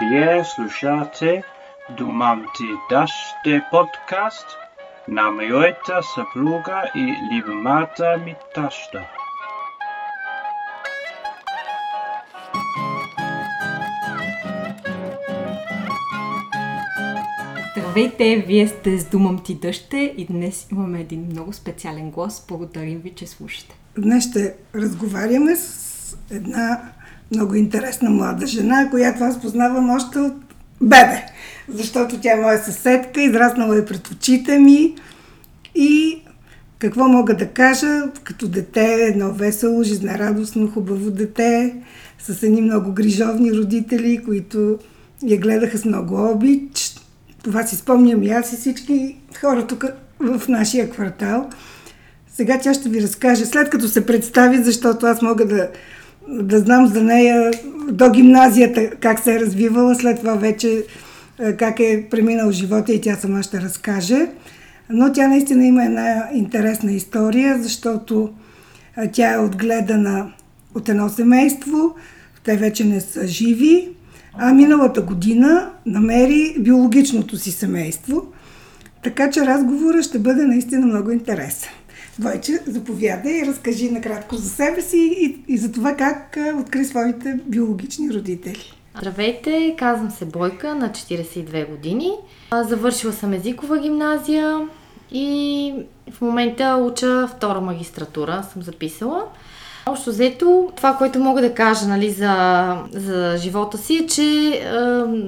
Вие слушате Думам ти даште подкаст на моята съпруга и любимата ми таща. Здравейте, вие сте с Думам ти дъще и днес имаме един много специален глас. Благодарим ви, че слушате. Днес ще разговаряме с една много интересна млада жена, която аз познавам още от бебе. Защото тя е моя съседка, израснала е пред очите ми и какво мога да кажа, като дете, едно весело, жизнерадостно, хубаво дете, с едни много грижовни родители, които я гледаха с много обич. Това си спомням и аз и всички хора тук в нашия квартал. Сега тя ще ви разкаже, след като се представи, защото аз мога да, да знам за нея до гимназията как се е развивала, след това вече е, как е преминал живота и тя сама ще разкаже. Но тя наистина има една интересна история, защото е, тя е отгледана от едно семейство, те вече не са живи, а миналата година намери биологичното си семейство. Така че разговорът ще бъде наистина много интересен. Двойче, заповядай разкажи накратко за себе си и, и за това как откри своите биологични родители. Здравейте, казвам се Бойка, на 42 години. Завършила съм езикова гимназия и в момента уча втора магистратура, съм записала. Общо взето, това, което мога да кажа нали, за, за живота си е, че е,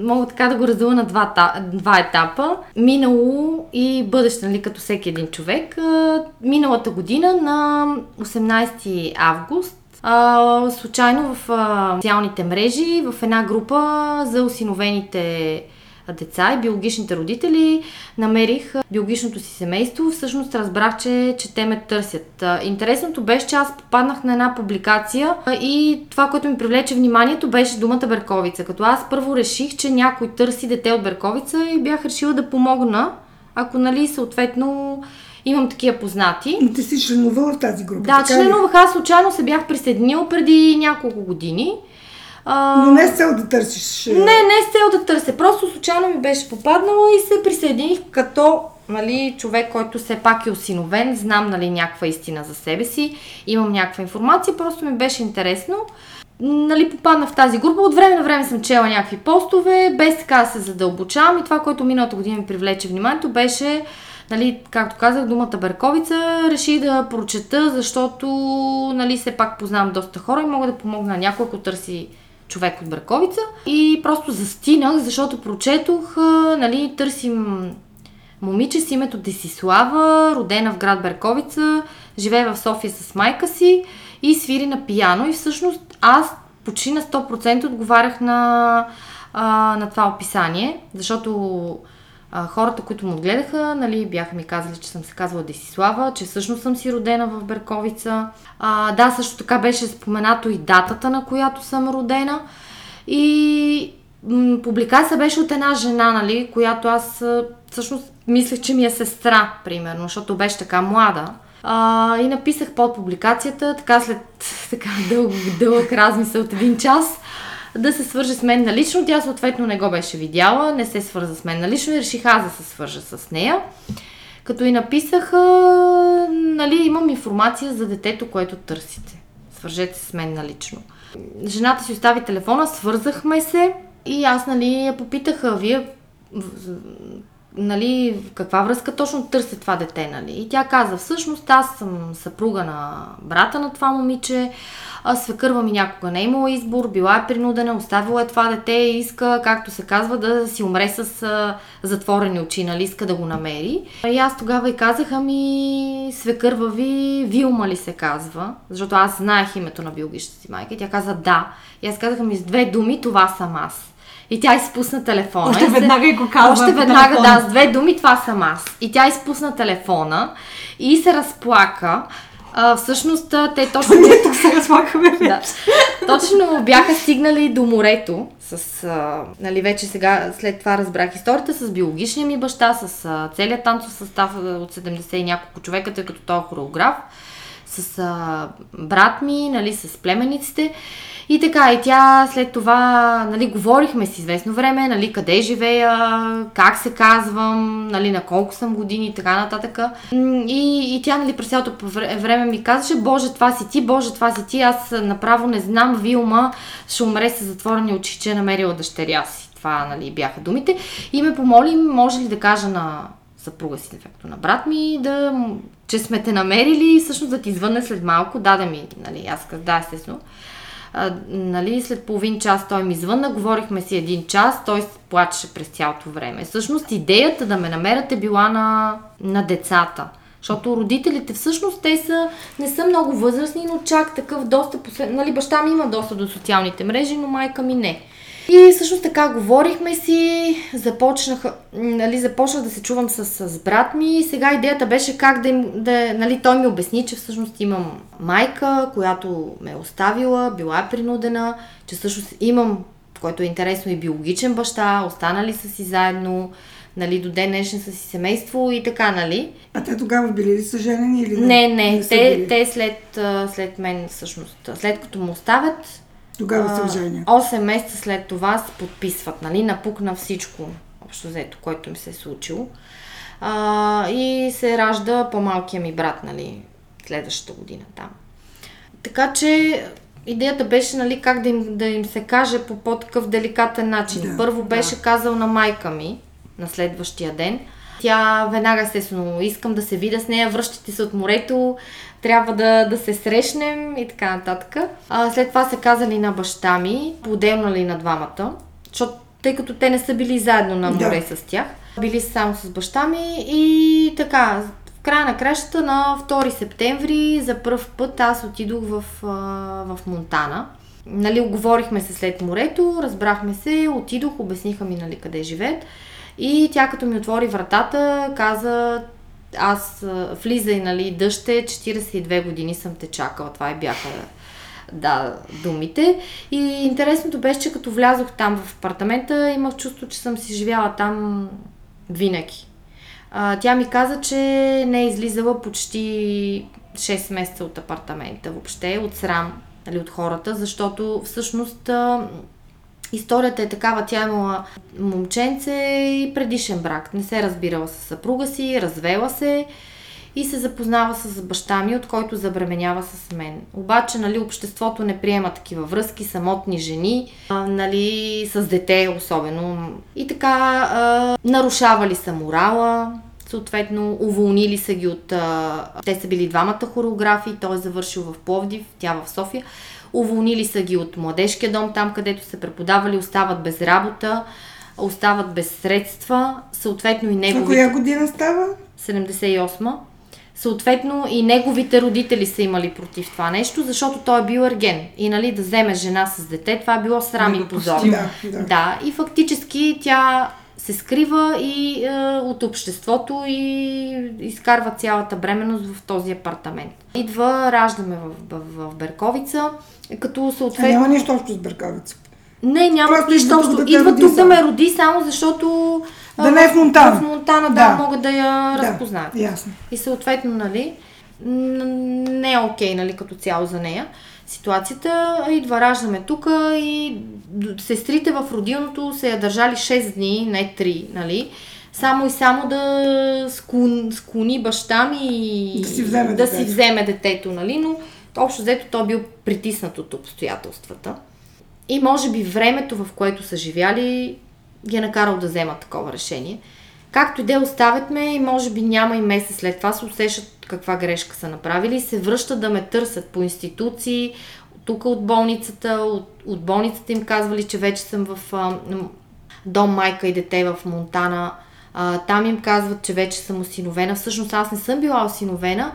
мога така да го разделя на два, два етапа. Минало и бъдеще, нали, като всеки един човек. Е, миналата година на 18 август а, случайно в а, социалните мрежи, в една група за осиновените деца и биологичните родители, намерих биологичното си семейство. Всъщност разбрах, че, че те ме търсят. Интересното беше, че аз попаднах на една публикация и това, което ми привлече вниманието, беше думата Берковица. Като аз първо реших, че някой търси дете от Берковица и бях решила да помогна, ако нали съответно имам такива познати. Но ти си членувала в тази група. Да, членувах. Аз случайно се бях присъединила преди няколко години. А... Но не с цел да търсиш. Не, не с цел да търся. Просто случайно ми беше попаднала и се присъединих като нали, човек, който все пак е осиновен, знам нали, някаква истина за себе си, имам някаква информация, просто ми беше интересно. Нали, попадна в тази група. От време на време съм чела някакви постове, без така да се задълбочавам и това, което миналата година ми привлече вниманието, беше нали, както казах, думата Берковица реши да прочета, защото нали, все пак познавам доста хора и мога да помогна на някой, ако търси човек от Бърковица. И просто застинах, защото прочетох, нали, търсим момиче с името Десислава, родена в град Берковица, живее в София с майка си и свири на пияно. И всъщност аз почти на 100% отговарях на, а, на това описание, защото а, хората, които му отгледаха, нали, бяха ми казали, че съм се казвала Десислава, че всъщност съм си родена в Берковица. А, да, също така беше споменато и датата, на която съм родена. И м- публикация беше от една жена, нали, която аз всъщност мислех, че ми е сестра, примерно, защото беше така млада. А, и написах под публикацията, така след така дълъг, дълъг размисъл от един час да се свърже с мен налично. Тя съответно не го беше видяла, не се свърза с мен налично и реших аз да се свържа с нея. Като и написах, нали, имам информация за детето, което търсите. Свържете се с мен налично. Жената си остави телефона, свързахме се и аз, нали, я попитаха, вие нали, каква връзка точно търси това дете, нали? И тя каза, всъщност аз съм съпруга на брата на това момиче, свекърва ми някога не е имала избор, била е принудена, оставила е това дете и иска, както се казва, да си умре с затворени очи, нали, иска да го намери. И аз тогава и казах, ами свекърва ви Вилма ли се казва, защото аз знаех името на биологичната си майка и тя каза да. И аз казах, ами с две думи, това съм аз. И тя изпусна телефона. Още веднага и го казва. Още веднага, да, с две думи това съм аз. И тя изпусна телефона и се разплака. А, всъщност, те точно... Ние тук се разплакаме. да. Точно бяха стигнали до морето с... А, нали, вече сега, след това разбрах историята с биологичния ми баща, с а, целият танцов състав от 70 и няколко човека, тъй като той е хореограф с а, брат ми, нали, с племениците. И така, и тя след това, нали, говорихме с известно време, нали, къде живея, как се казвам, нали, на колко съм години и така нататък. И, и тя, нали, през цялото време ми казваше, Боже, това си ти, Боже, това си ти, аз направо не знам, Вилма ще умре с затворени очи, че е намерила дъщеря си. Това, нали, бяха думите. И ме помоли, може ли да кажа на съпруга си, дефекто на брат ми, да, че сме те намерили и всъщност да ти звънне след малко. Даде ми, нали, аз казах, да, естествено а, нали, след половин час той ми звънна, говорихме си един час, той плачеше през цялото време. Всъщност идеята да ме намерят е била на, на децата. Защото родителите всъщност те са, не са много възрастни, но чак такъв доста, нали, баща ми има доста до социалните мрежи, но майка ми не. И всъщност така говорихме си, започнах, нали, започнах да се чувам с, с брат ми и сега идеята беше как да, да нали, той ми обясни, че всъщност имам майка, която ме е оставила, била е принудена, че всъщност имам, което е интересно и биологичен баща, останали са си заедно, нали, до ден днешен са си семейство и така, нали. А те тогава били ли са женени или не? Не, не, не те, те след, след мен всъщност, след като му оставят, тогава се оженя. 8 месеца след това се подписват, нали? Напукна всичко, общо взето, което им се е случило. А, и се ражда по-малкия ми брат, нали? Следващата година там. Така че идеята беше, нали, как да им, да им се каже по по-такъв деликатен начин. Да, Първо беше да. казал на майка ми на следващия ден. Тя веднага, естествено, искам да се видя с нея, връщате се от морето, трябва да, да се срещнем и така нататък. А, след това се казали на баща ми, по-отделно ли на двамата, защото тъй като те не са били заедно на море да. с тях, били са само с баща ми и така, в края на кращата на 2 септември за първ път аз отидох в, в Монтана. Нали, оговорихме се след морето, разбрахме се, отидох, обясниха ми нали, къде живеят. И тя като ми отвори вратата, каза, аз влизай, нали, дъжд е, 42 години съм те чакала. Това и бяха да, думите. И интересното беше, че като влязох там в апартамента, имах чувство, че съм си живяла там винаги. А, тя ми каза, че не е излизала почти 6 месеца от апартамента въобще, от срам нали, от хората, защото всъщност Историята е такава, тя имала момченце и предишен брак. Не се е разбирала с съпруга си, развела се и се запознава с баща ми, от който забременява с мен. Обаче, нали, обществото не приема такива връзки, самотни жени, а, нали, с дете особено. И така, а, нарушавали са морала, съответно, уволнили са ги от... А, те са били двамата хореографии, той е завършил в Пловдив, тя в София. Уволнили са ги от младежкия дом, там където са преподавали, остават без работа, остават без средства, съответно и неговите... коя година става? 78 Съответно и неговите родители са имали против това нещо, защото той е бил ерген. И нали, да вземе жена с дете, това е било срам и позор. Да, да. да, и фактически тя се скрива и е, от обществото и изкарва цялата бременност в този апартамент. Идва, раждаме в, в, в Берковица, като съответно... А няма нищо общо с Берковица. Не, няма Просто нищо общо. Да Идва тук да ме роди само защото... Да не е в Монтана. В Монтана, да, да могат да я да, разпознаят. Ясно. И съответно, нали, не е окей, okay, нали, като цяло за нея ситуацията. Идва, раждаме тук и сестрите в родилното се я държали 6 дни, не 3, нали? Само и само да склони, склони баща ми и да си вземе, да си вземе детето, нали? Но общо взето той бил притиснат от обстоятелствата. И може би времето, в което са живяли, ги е накарал да вземат такова решение. Както и де оставят ме и може би няма и месец след това се усещат каква грешка са направили и се връщат да ме търсят по институции, тук от болницата, от, от болницата им казвали, че вече съм в а, дом майка и дете в Монтана. А, там им казват, че вече съм осиновена. Всъщност аз не съм била осиновена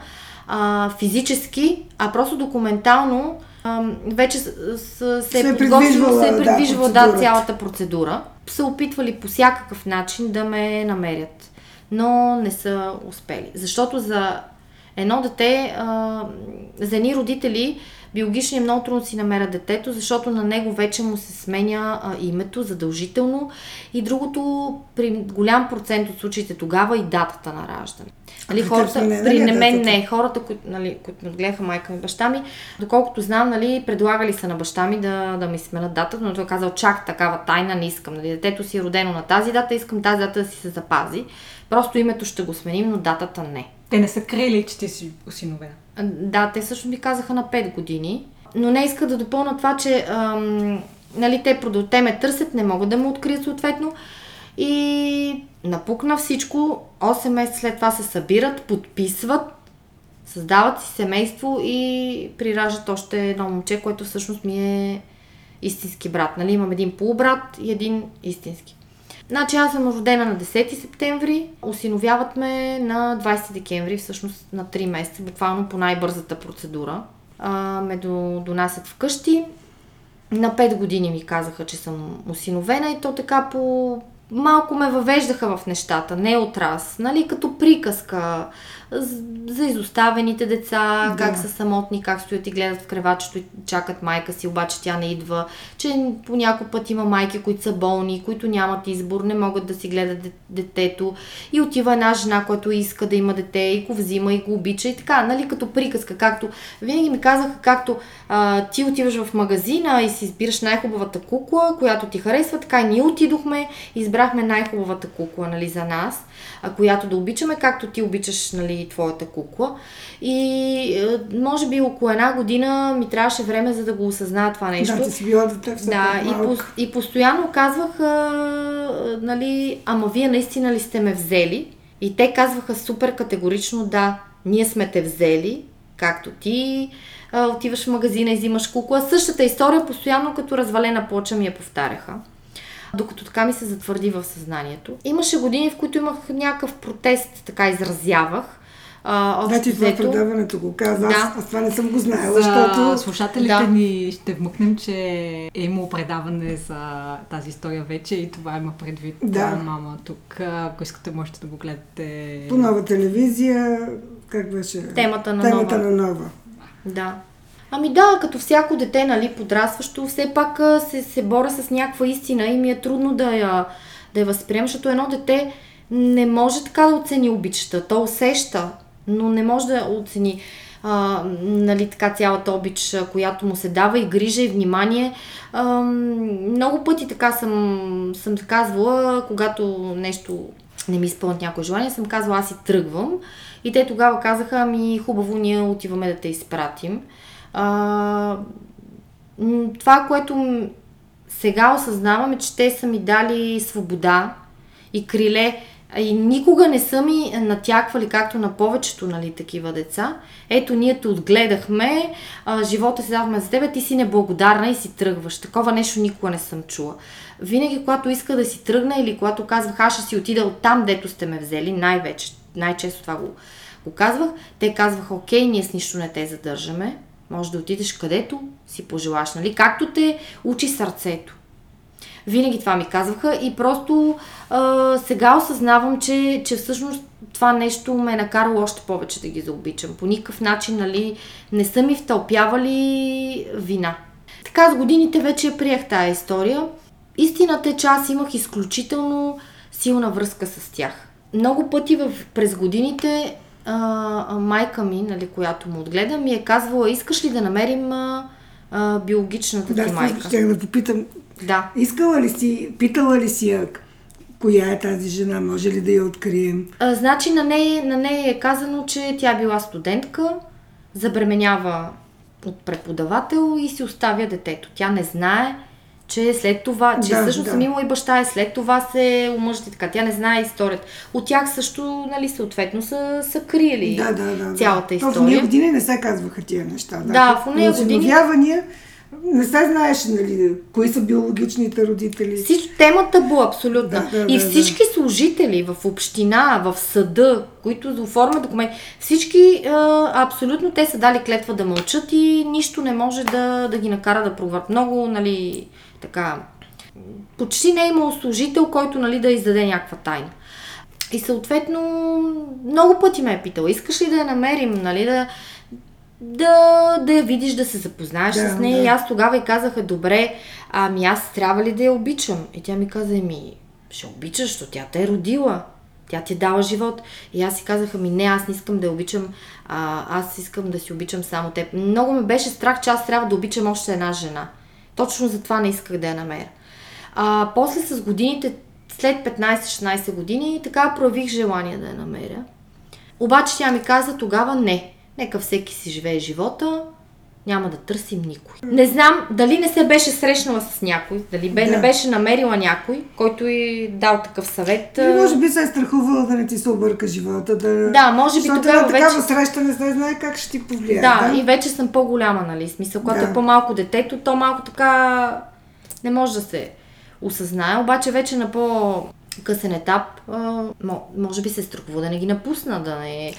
а, физически, а просто документално а, вече с, с, се, се е придвижвала, се е придвижвала да, да, цялата процедура. Са опитвали по всякакъв начин да ме намерят, но не са успели. Защото за Едно дете, а, за едни родители, биологични е много трудно си намерят детето, защото на него вече му се сменя а, името задължително и другото при голям процент от случаите тогава и датата на раждане. Нали, при хората, не при нали, мен датата? не, хората, които, нали, които ме гледаха майка ми, баща ми, доколкото знам, нали, предлагали са на баща ми да, да ми сменят датата, но той е казал, чак такава тайна не искам. Нали, детето си е родено на тази дата, искам тази дата да си се запази. Просто името ще го сменим, но датата не. Те не са крили, че ти си осиновена. Да, те също ми казаха на 5 години, но не иска да допълна това, че ам, нали, те, те ме търсят, не могат да ме открият съответно. И напукна всичко, 8 месеца след това се събират, подписват, създават си семейство и прираждат още едно момче, което всъщност ми е истински брат. Нали? Имам един полубрат и един истински. Значи аз съм родена на 10 септември, осиновяват ме на 20 декември, всъщност на 3 месеца, буквално по най-бързата процедура. А, ме до, донасят вкъщи. На 5 години ми казаха, че съм осиновена и то така по... Малко ме въвеждаха в нещата, не от раз, нали, като приказка за изоставените деца, Да. как са самотни, как стоят и гледат в кревачето и чакат майка си, обаче тя не идва, че по някой път има майки, които са болни, които нямат избор, не могат да си гледат де- детето и отива една жена, която иска да има дете и го взима и го обича и така, нали, като приказка, както винаги ми казаха, както а, ти отиваш в магазина и си избираш най-хубавата кукла, която ти харесва, така и ние отидохме избрахме най-хубавата кукла, нали, за нас, а, която да обичаме, както ти обичаш, нали, твоята кукла. И е, може би около една година ми трябваше време, за да го осъзная това нещо. Да, ти си била дете Да, пак и, пос, и постоянно казвах, а, нали, ама вие наистина ли сте ме взели? И те казваха супер категорично, да, ние сме те взели, както ти а, отиваш в магазина и взимаш кукла. Същата история постоянно като развалена плоча ми я повтаряха. Докато така ми се затвърди в съзнанието. Имаше години, в които имах някакъв протест, така изразявах. А, Значи това взето. предаването го каза. Аз, Да. аз това не съм го знаела, За защото... слушателите Да. ни ще вмъкнем, че е имало предаване за тази история вече и това има предвид Да. мама тук. Ако искате, можете да го гледате. По нова телевизия, как беше? Темата на Темата нова. на нова. Да. Ами да, като всяко дете, нали, подрастващо, все пак се, се боря с някаква истина и ми е трудно да я, да я възприема, защото едно дете не може така да оцени обичата. То усеща, но не може да оцени а, нали, така цялата обич, която му се дава и грижа и внимание. А, много пъти така съм, съм казвала, когато нещо не ми изпълнят някое желание, съм казвала, аз си тръгвам. И те тогава казаха, ами хубаво, ние отиваме да те изпратим. А, това, което сега осъзнавам е, че те са ми дали свобода и криле. И никога не са ми натяквали, както на повечето нали, такива деца. Ето, ние те отгледахме, а, живота си давахме за тебе, ти си неблагодарна и си тръгваш. Такова нещо никога не съм чула. Винаги, когато иска да си тръгна или когато казвах, аз ще си отида от там, дето сте ме взели, най-вече, най-често това го, го казвах, те казваха, окей, ние с нищо не те задържаме, може да отидеш където си пожелаш, нали? Както те учи сърцето. Винаги това ми казваха и просто а, сега осъзнавам, че, че всъщност това нещо ме е накарало още повече да ги заобичам. По никакъв начин, нали, не са ми втълпявали вина. Така с годините вече я приех тази история. Истината е, че аз имах изключително силна връзка с тях. Много пъти в, през годините а, майка ми, нали, която му отгледа, ми е казвала, искаш ли да намерим а, а, биологичната Да, ти майка? ще да попитам. Да. Искала ли си, питала ли си я коя е тази жена, може ли да я открием? А, значи на нея, на нея е казано, че тя била студентка, забременява от преподавател и си оставя детето. Тя не знае, че след това, че Да, всъщност да. имала и баща, и след това се омъжат и така. Тя не знае историята. От тях също, нали, съответно са, са криели Да, да, да. цялата да. То в история. уния години не се казваха тия неща. Да, в уния При години- не се знаеше, нали, кои са биологичните родители. Всичко, темата была абсолютно. Да, да, и да, всички служители в община, в съда, които оформят документи, всички а, абсолютно те са дали клетва да мълчат и нищо не може да, да ги накара да проверят. Много, нали, така, почти не е имало служител, който, нали, да издаде някаква тайна. И съответно, много пъти ме е питала, искаш ли да я намерим, нали, да, да, да я видиш, да се запознаеш Да, с нея. да. И аз тогава и казаха, добре, ами аз трябва ли да я обичам? И тя ми каза, ми, ще обичаш, защото тя те е родила. Тя ти е дала живот. И аз си казах, ами не, аз не искам да я обичам, а, аз искам да си обичам само теб. Много ме беше страх, че аз трябва да обичам още една жена. Точно затова не исках да я намеря. А, после с годините, след 15-16 години, така проявих желание да я намеря. Обаче тя ми каза тогава не. Нека всеки си живее живота, няма да търсим никой. Не знам дали не се беше срещнала с някой, дали бе, Да. не беше намерила някой, който и дал такъв съвет. И може би се е страхувала да не ти се обърка живота. Да, Да, може би тогава една такава вече- среща не се знае как ще ти повлияе. Да, и вече съм по-голяма, нали? Смисъл, когато Да. е по-малко детето, то малко така не може да се осъзнае, обаче вече на по-късен етап, а, мо- може би се страхува да не ги напусна, да не...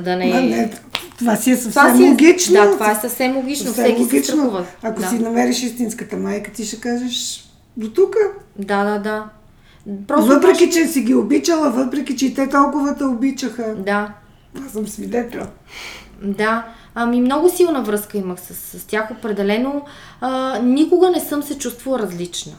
Да не... Ма не, това си е съвсем Това си е- логично. Да, това е съвсем логично. Съвсем Всеки се логично. страхува. Ако да. си намериш истинската майка, ти ще кажеш до тук. Да, да, да. Просто Въпреки, че си ги обичала, въпреки, че и те толкова те обичаха. Да, Аз съм свидетел. да. Ами много силна връзка имах с, с тях. Определено а, никога не съм се чувствала различна.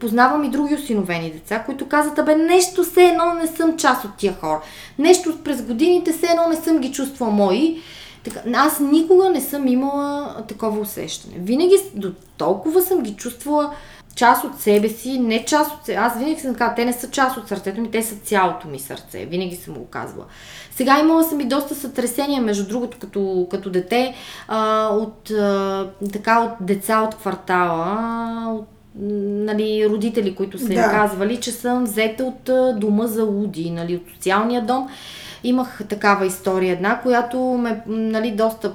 Познавам и други осиновени деца, които казват, абе нещо все едно не съм част от тия хора. Нещо през годините все едно не съм ги чувствала мои. Така, аз никога не съм имала такова усещане. Винаги до толкова съм ги чувствала част от себе си, не част от себе. Аз винаги съм казала, те не са част от сърцето ми, те са цялото ми сърце. Винаги съм го казвала. Сега имала съм и доста сътресения, между другото, като, като дете, а, от, а, така, от деца от квартала, от нали, родители, които са им Да. казвали, че съм взета от дома за луди, нали, от социалния дом. Имах такава история една, която ме, нали, доста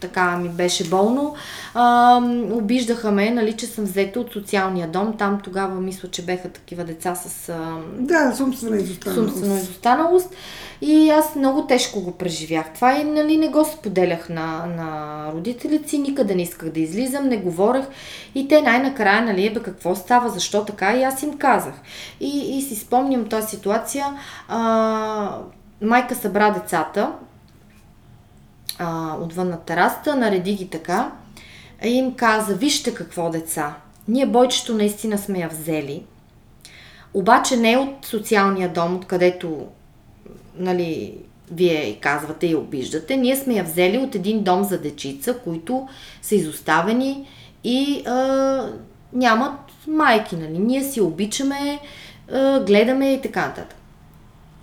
така ми беше болно. А, обиждаха ме, нали, че съм взета от социалния дом. Там тогава мисля, че беха такива деца с а, Да, с умствена изостаналост. собствена изостаналост. И аз много тежко го преживях. Това и нали, не го споделях на, на родителите си, никъде не исках да излизам, не говорех. И те най-накрая, нали, бе, какво става, защо така, и аз им казах. И, и си спомням тази ситуация. А, майка събра децата а, отвън на терасата, нареди ги така и им каза, вижте какво деца, ние бойчето наистина сме я взели, обаче не от социалния дом, откъдето нали, вие казвате и обиждате. Ние сме я взели от един дом за дечица, които са изоставени и а, нямат майки. Нали. Ние си обичаме, а, гледаме и така нататък.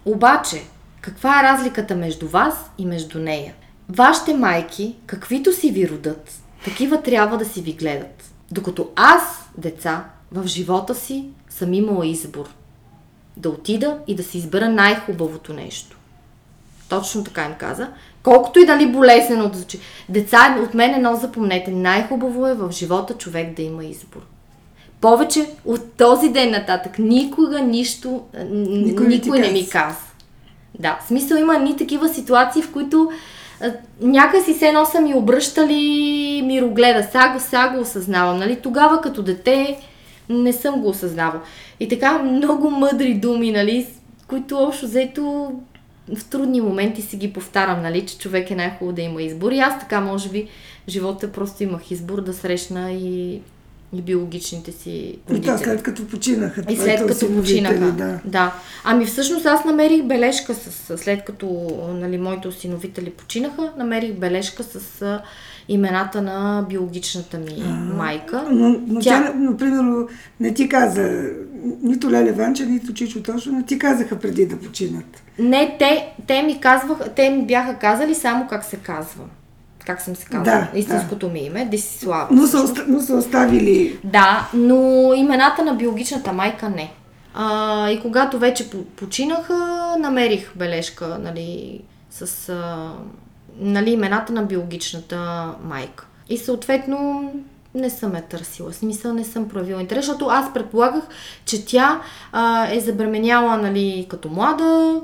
Обаче, каква е разликата между вас и между нея? Вашите майки, каквито си ви родат, такива трябва да си ви гледат. Докато аз, деца, в живота си съм имала избор. Да отида и да си избера най-хубавото нещо. Точно така им каза. Колкото и дали болезнено да звучи. Деца, от мен едно запомнете. Най-хубаво е в живота човек да има избор. Повече от този ден нататък никога нищо, Никой никой не ми каза. Да, в смисъл има ни такива ситуации, в които някакси се едно са ми обръщали мирогледа. Сега сега го осъзнавам. Нали? Тогава като дете не съм го осъзнавал. И така много мъдри думи, нали, които общо взето в трудни моменти си ги повтарям, нали, че човек е най-хубаво да има избор. И аз така, може би, живота просто имах избор да срещна и, и биологичните си И родители. то след като починаха. И след като починаха. Да. да. Ами всъщност аз намерих бележка с, след като нали, моите осиновители починаха, намерих бележка с а, имената на биологичната ми майка. Но, но Тя- тя, например, не ти каза, нито Леле Ванча, нито Чичо Тошо, не ти казаха преди да починат. Не, те, те ми казваха, те ми бяха казали само как се казва. Как съм се казвала. Да, Истинското ми име, Десислава. Но са, оста- но са оставили Да, но имената на биологичната майка не. А, и когато вече по- починаха, намерих бележка, нали, с а, нали, имената на биологичната майка. И съответно не съм я търсила. В смисъл не съм проявила интерес, защото аз предполагах, че тя а, е забременяла нали, като млада,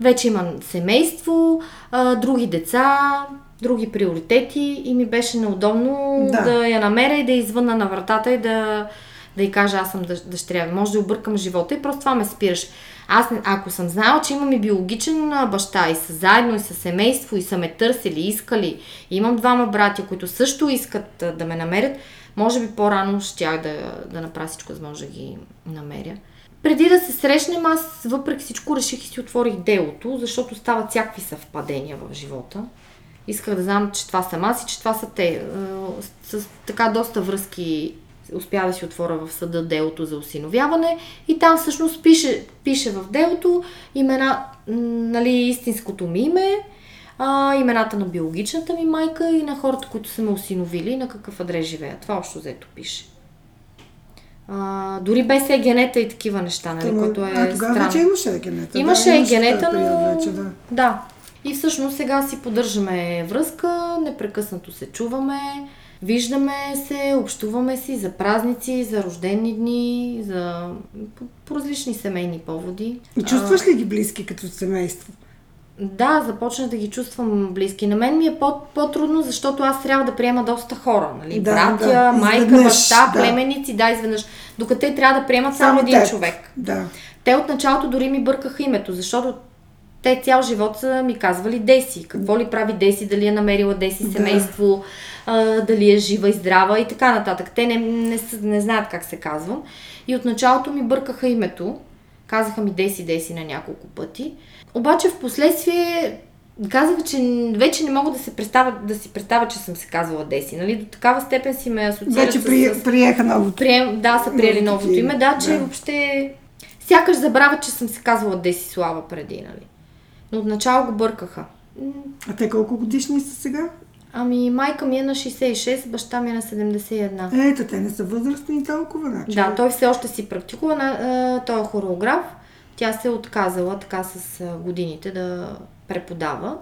вече има семейство, а, други деца, други приоритети и ми беше неудобно Да. да, я намеря и да извънна на вратата и да, да й кажа аз съм дъщ- дъщеря. Може да объркам живота и просто това ме спираш. Аз, ако съм знала, че имам и биологичен баща и са заедно, и са семейство, и са ме търсили, искали, и имам двама братя, които също искат да ме намерят, може би по-рано щях да, да направя всичко, за може да ги намеря. Преди да се срещнем, аз въпреки всичко реших и си отворих делото, защото стават всякакви съвпадения в живота. Исках да знам, че това съм аз и че това са те. Е, С, с така доста връзки успя да си отворя в съда делото за осиновяване и там всъщност пише, пише в делото имена, нали, истинското ми име, а, имената на биологичната ми майка и на хората, които са ме осиновили и на какъв адрес живеят. Това общо взето пише. А, дори без егенета и такива неща, нали, Ама- което е а тогава странно. вече имаше егенета. Имаше да, и генета, този период но... Вече, да. да. И всъщност сега си поддържаме връзка, непрекъснато се чуваме, виждаме се, общуваме си за празници, за рождени дни, за по, по различни семейни поводи. И чувстваш ли ги близки като семейство? Да, започнах да ги чувствам близки. На мен ми е по- по-трудно, защото аз трябва да приема доста хора. Нали? Да, Братя, да, майка, изведнъж, баща, да. племеници, да, изведнъж. Докато те трябва да приемат само, един теб. човек. Да. Те от началото дори ми бъркаха името, защото те цял живот са ми казвали Деси. Какво ли прави Деси, дали е намерила Деси Да. семейство, а, дали е жива и здрава и така нататък. Те не, не, не знаят как се казвам. И от началото ми бъркаха името. Казаха ми Деси, Деси на няколко пъти. Обаче в последствие казах, че вече не мога да, се представя, да си представя, че съм се казвала Деси. Нали? До такава степен си ме асоциират Вече при, с приеха новото. Прием, да, са приели Новото новото име, да, че да. въобще сякаш забравят, че съм се казвала Деси Слава преди, нали. Но отначало го бъркаха. А те колко годишни са сега? Ами, майка ми е на 66, баща ми е на 71. Ето, те не са възрастни толкова, значи. Да, той все още си практикува, на, а, той е хореограф. Тя се е отказала така с годините да преподава.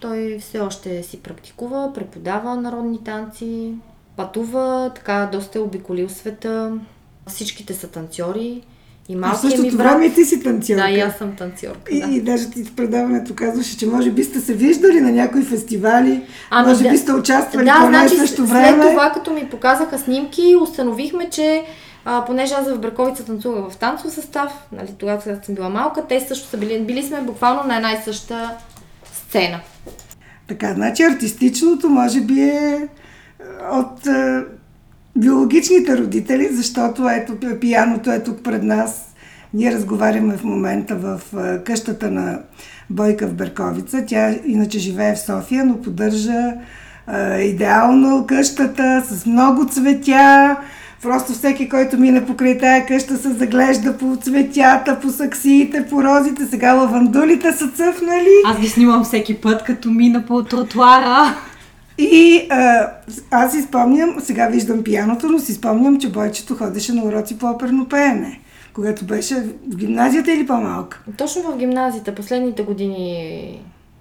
Той все още си практикува, преподава народни танци, пътува, така доста е обиколил света. Всичките са танцори. И А в ми същото брат... време ти си танцорка. Да, и аз съм танцорка, И, да. и даже ти в предаването казваше, че може би сте се виждали на някои фестивали, Ами може да- би сте участвали Да, по значи също след време. това, като ми показаха снимки, установихме, че а, понеже аз в Браковица танцувах в танцов състав, нали, тогава когато съм била малка, те също са били, били сме буквално на една и съща сцена. Така, значи артистичното може би е от е, биологичните родители, защото ето пи- пияното е тук пред нас. Ние разговаряме в момента в къщата на Бойка в Берковица. Тя иначе живее в София, но поддържа е, идеално къщата с много цветя. Просто всеки, който мине покрай тая къща, се заглежда по цветята, по саксиите, по розите. Сега лавандулите са цъфнали. Аз ги снимам всеки път, като мина по тротуара. И а, аз си спомням, сега виждам пияното, но си спомням, че Бойчето ходеше на уроци по оперно пеене, когато беше в гимназията или по-малка. Точно в гимназията, последните години,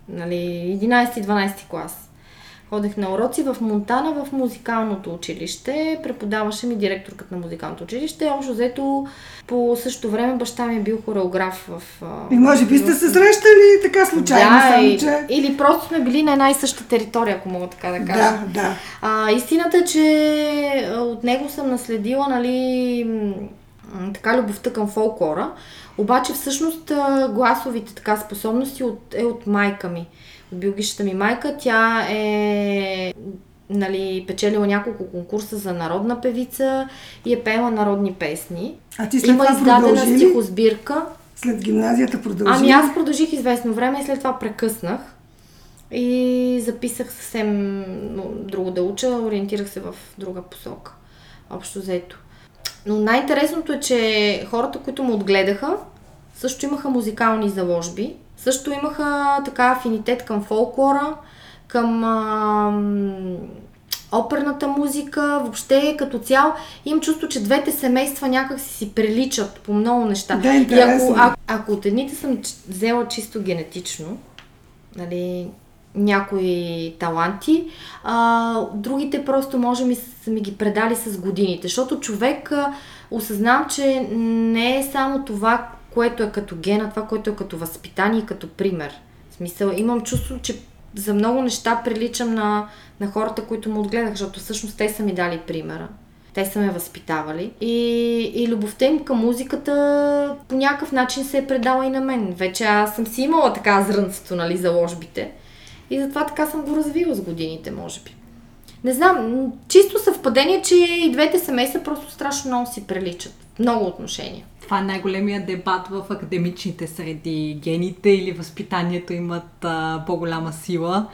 нали, 11-12 клас. Ходех на уроци в Монтана, в музикалното училище. Преподаваше ми директорката на музикалното училище. Общо взето, по същото време баща ми е бил хореограф в... И може би сте се срещали така случайно, да, само и- че... или просто сме били на една и съща територия, ако мога така да кажа. Да, да. А, истината е, че от него съм наследила, нали, така любовта към фолклора, обаче всъщност гласовите така способности от, е от майка ми, биологичната ми майка. Тя е нали, печелила няколко конкурса за народна певица и е пеела народни песни. А ти след Има това издадена продължи стихосбирка. След гимназията продължи Ами аз продължих известно време и след това прекъснах. И записах съвсем друго да уча, ориентирах се в друга посока. Общо взето. Но най-интересното е, че хората, които му отгледаха, също имаха музикални заложби. Също имаха така афинитет към фолклора, към ам, оперната музика, въобще като цяло. Имам чувство, че двете семейства някак си си приличат по много неща. Да, И ако, ако, ако от едните съм взела чисто генетично, нали, някои таланти, а, другите просто може ми са ми ги предали с годините. Защото човек а, осъзнавам, че не е само това, което е като гена, това, което е като възпитание като пример. В смисъл, имам чувство, че за много неща приличам на, на хората, които му отгледах, защото всъщност те са ми дали примера. Те са ме възпитавали. И, и любовта им към музиката по някакъв начин се е предала и на мен. Вече аз съм си имала така зрънцето, нали, заложбите. И затова така съм го развила с годините, може би. Не знам, чисто съвпадение, че и двете семейства просто страшно много си приличат. Много отношения. Това е най-големия дебат в академичните среди. Гените или възпитанието имат а, по-голяма сила.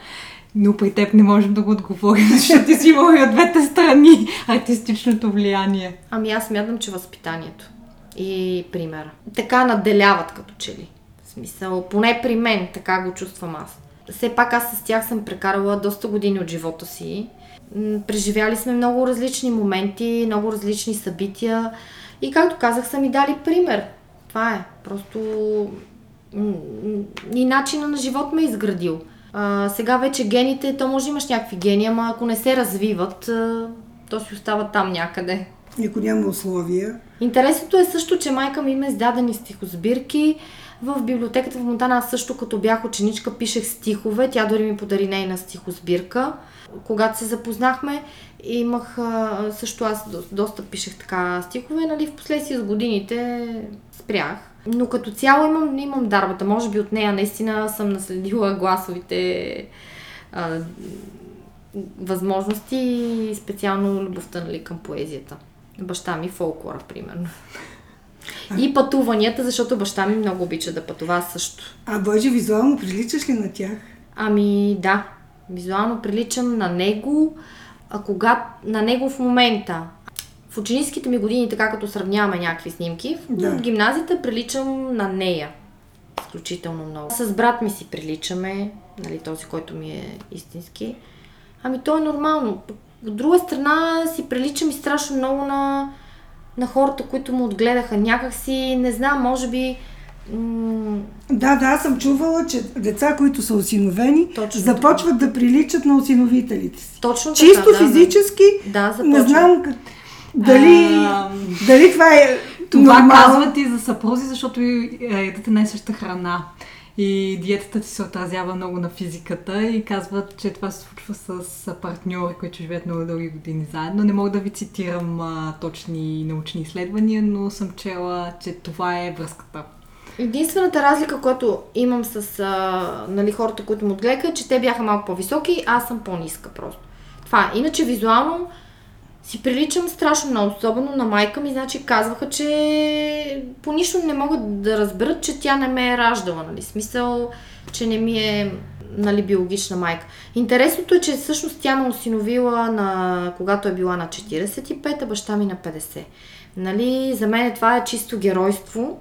Но при теб не можем да го отговорим, защото ти си имала и от двете страни артистичното влияние. Ами аз смятам, че възпитанието и примера. Така наделяват като че ли. В смисъл, поне при мен, така го чувствам аз. Все пак аз с тях съм прекарала доста години от живота си. Преживяли сме много различни моменти, много различни събития. И както казах, са ми дали пример. Това е. Просто и начина на живот ме е изградил. А, сега вече гените, то може имаш някакви гени, ама ако не се развиват, то си остава там някъде. Ако няма условия. Интересното е също, че майка ми има издадени стихосбирки. В библиотеката в Монтана аз също като бях ученичка пишех стихове. Тя дори ми подари нейна стихосбирка. Когато се запознахме, имах също аз до- доста пишех така стихове, нали, в последствие с годините спрях. Но като цяло имам, имам дарбата. Може би от нея наистина съм наследила гласовите а, възможности и специално любовта нали, към поезията. Баща ми фолклора, примерно. И пътуванията, защото баща ми много обича да пътува също. А Боже, визуално приличаш ли на тях? Ами да, визуално приличам на него, а кога на него в момента. В ученическите ми години, така като сравняваме някакви снимки, в Да. гимназията приличам на нея. Изключително много. С брат ми си приличаме, нали, този, който ми е истински. Ами то е нормално. От друга страна си приличам и страшно много на, на хората, които му отгледаха. Някак си, не знам, може би... М- Да, да, аз съм чувала, че деца, които са осиновени, Точно започват да приличат на осиновителите си. точно Чисто така, да, да. физически, Да, не знам как, дали, А, дали това е Това нормално. казват и за съпрузи, защото е, ядете най-съща храна. И диетата ти се отразява много на физиката и казват, че това се случва с партньори, които живеят много дълги години заедно. Не мога да ви цитирам а, точни научни изследвания, но съм чела, че това е връзката. Единствената разлика, която имам с а, нали, хората, които му отгледаха, е, че те бяха малко по-високи, аз съм по-ниска просто. Това е. Иначе визуално си приличам страшно много, особено на майка ми, значи казваха, че по нищо не могат да разберат, че тя не ме е раждала, нали, смисъл, че не ми е нали, биологична майка. Интересното е, че всъщност тя ме осиновила на, когато е била на 45, а баща ми на 50. Нали, за мен това е чисто геройство,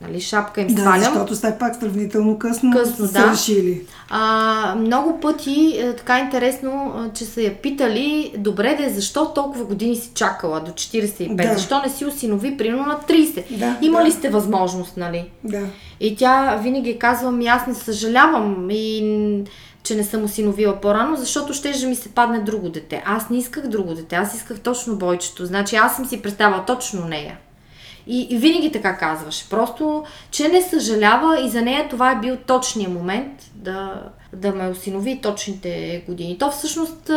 нали, шапка им Да, свалям. защото все пак сравнително късно, Късно, са да. решили. А, много пъти е така интересно, а, че са я питали, добре де, защо толкова години си чакала до 45? Да. Защо не си осинови примерно на 30? Да, Има да. ли сте възможност, нали? Да. И тя винаги казва, ми аз не съжалявам и че не съм осиновила по-рано, защото ще да ми се падне друго дете. Аз не исках друго дете, аз исках точно бойчето. Значи аз съм си представила точно нея. И, и винаги така казваше. Просто, че не съжалява и за нея това е бил точният момент да, да ме осинови точните години. То всъщност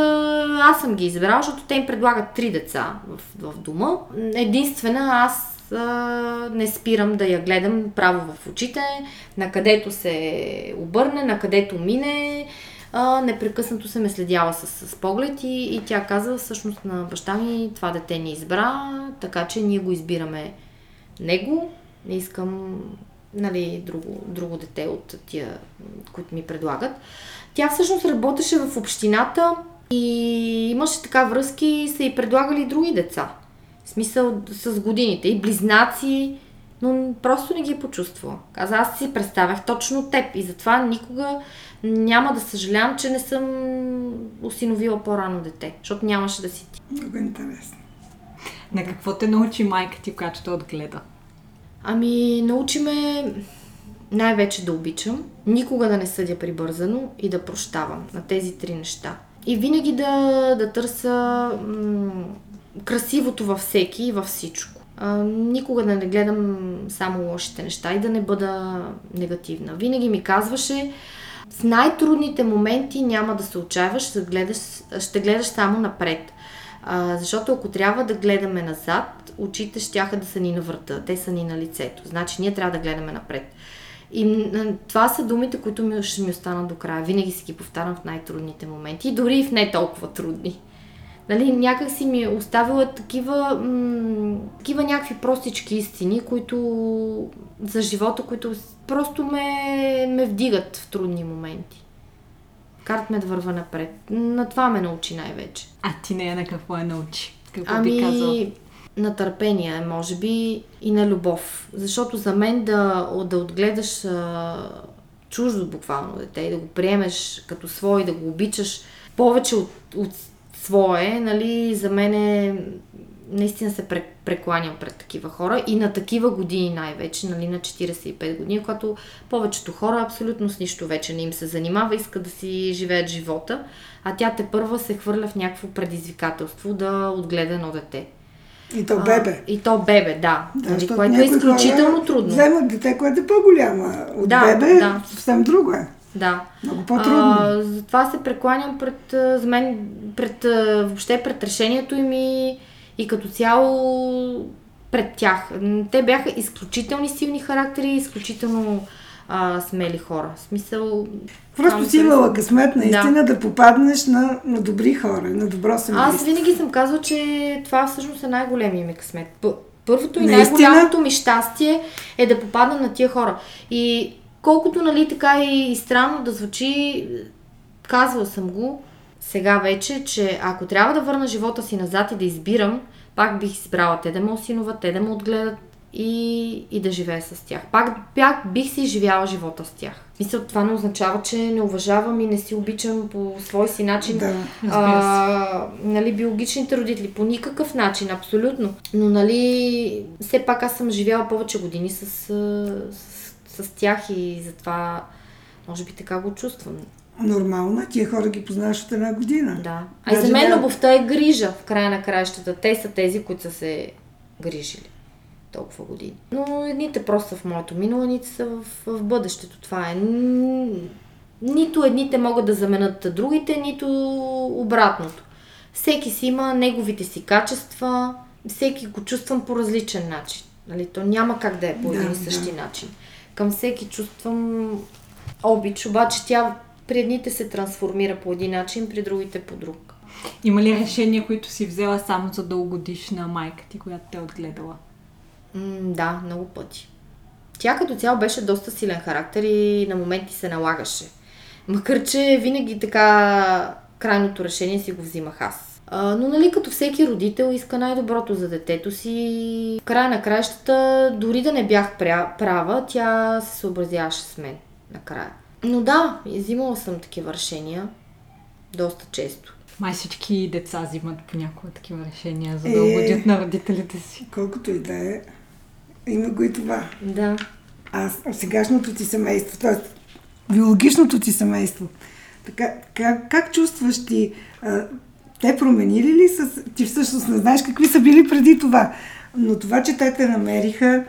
аз съм ги избрала, защото те им предлагат три деца в, в дома. Единствена аз не спирам да я гледам право в очите, на където се обърне, на където мине. Непрекъснато се ме следяла с, с поглед и, и тя каза всъщност на баща ми това дете ни избра, така че ние го избираме него. Не искам нали, друго, друго дете от тия, които ми предлагат. Тя всъщност работеше в общината и имаше така връзки и са и предлагали други деца. В смисъл с годините и близнаци, но просто не ги е почувствала. Каза, аз си представях точно теб и затова никога няма да съжалявам, че не съм осиновила по-рано дете, защото нямаше да си ти. Много интересно. На какво те научи майка ти, която те отгледа? Ами, научи ме най-вече да обичам, никога да не съдя прибързано и да прощавам на тези три неща. И винаги да, да търся м- красивото във всеки и във всичко. Никога да не гледам само лошите неща и да не бъда негативна. Винаги ми казваше, в най-трудните моменти няма да се отчаиваш, ще гледаш, ще гледаш само напред. А, защото ако трябва да гледаме назад, очите щяха да са ни на врата, те са ни на лицето. Значи ние трябва да гледаме напред. И това са думите, които ми, ще ми останат до края. Винаги си ги повтарям в най-трудните моменти, дори и в не толкова трудни. Нали, някак си ми е оставила такива, м- такива някакви простички истини, които за живота, които просто ме, ме вдигат в трудни моменти. Карат ме да върва напред. На това ме научи най-вече. А ти нея на какво я научи? Какво би казала? Ами, на търпение, може би, и на любов. Защото за мен да, да отгледаш а, чуждо буквално дете и да го приемеш като свой, да го обичаш повече от, от свое, нали, за мен е наистина се пре- прекланям пред такива хора и на такива години най-вече, нали, на 45 години, когато повечето хора абсолютно с нищо вече не им се занимава, искат да си живеят живота, а тя те първа се хвърля в някакво предизвикателство да отгледа едно дете. И то бебе. А, и то бебе, да. Да, нали, което е изключително хора трудно. Вземат дете, което е по-голямо. От Да, бебе да. съвсем друго е. Да. Много по-трудно. А, затова се прекланям пред, за мен, пред, въобще пред решението и, и като цяло пред тях. Те бяха изключителни силни характери, изключително а, смели хора. В смисъл... Просто си имала късмет наистина да, попаднеш на, на добри хора, на добро семейство. Аз винаги съм казвала, че това всъщност е най-големия ми късмет. Първото и най-голямото ми щастие е да попадна на тия хора. И колкото, нали, така и, и странно да звучи, казвала съм го сега вече, че ако трябва да върна живота си назад и да избирам, пак бих избрала те да ме осиноват, те да ме отгледат и, и да живея с тях. Пак, пак бих си изживяла живота с тях. Мисля, това не означава, че не уважавам и не си обичам по свой си начин Да. а, нали, биологичните родители по никакъв начин, абсолютно. Но, нали, все пак аз съм живяла повече години с, с, с тях и затова, може би така го чувствам. Нормално, е, тия хора ги познаваш от една година. Да. А Даже за мен да. любовта е грижа в края на краищата. Те са тези, които са се грижили толкова години. Но едните просто са в моето минало, едните са в, в бъдещето. Това е. Нито едните могат да заменят другите, нито обратното. Всеки си има неговите си качества, всеки го чувствам по различен начин. Нали? То няма как да е по един Да, и същи да. начин. Към всеки чувствам обич, обаче тя при едните се трансформира по един начин, при другите по друг. Има ли решения, които си взела само за дългогодишна майка ти, която те е отгледала? М, да, много пъти. Тя като цяло беше доста силен характер и на моменти се налагаше. Макар, че винаги така крайното решение си го взимах аз. А, но нали като всеки родител иска най-доброто за детето си. В края на краищата, дори да не бях пря- права, тя се съобразяваше с мен накрая. Но да, взимала съм такива решения доста често. Май всички деца взимат понякога такива решения, за Е. да угодят на родителите си. Колкото и да е, има го и това. Да. А сегашното ти семейство, т.е. биологичното ти семейство, така, как, как чувстваш ти? А, те променили ли са? Ти всъщност не знаеш какви са били преди това. Но това, че те те намериха,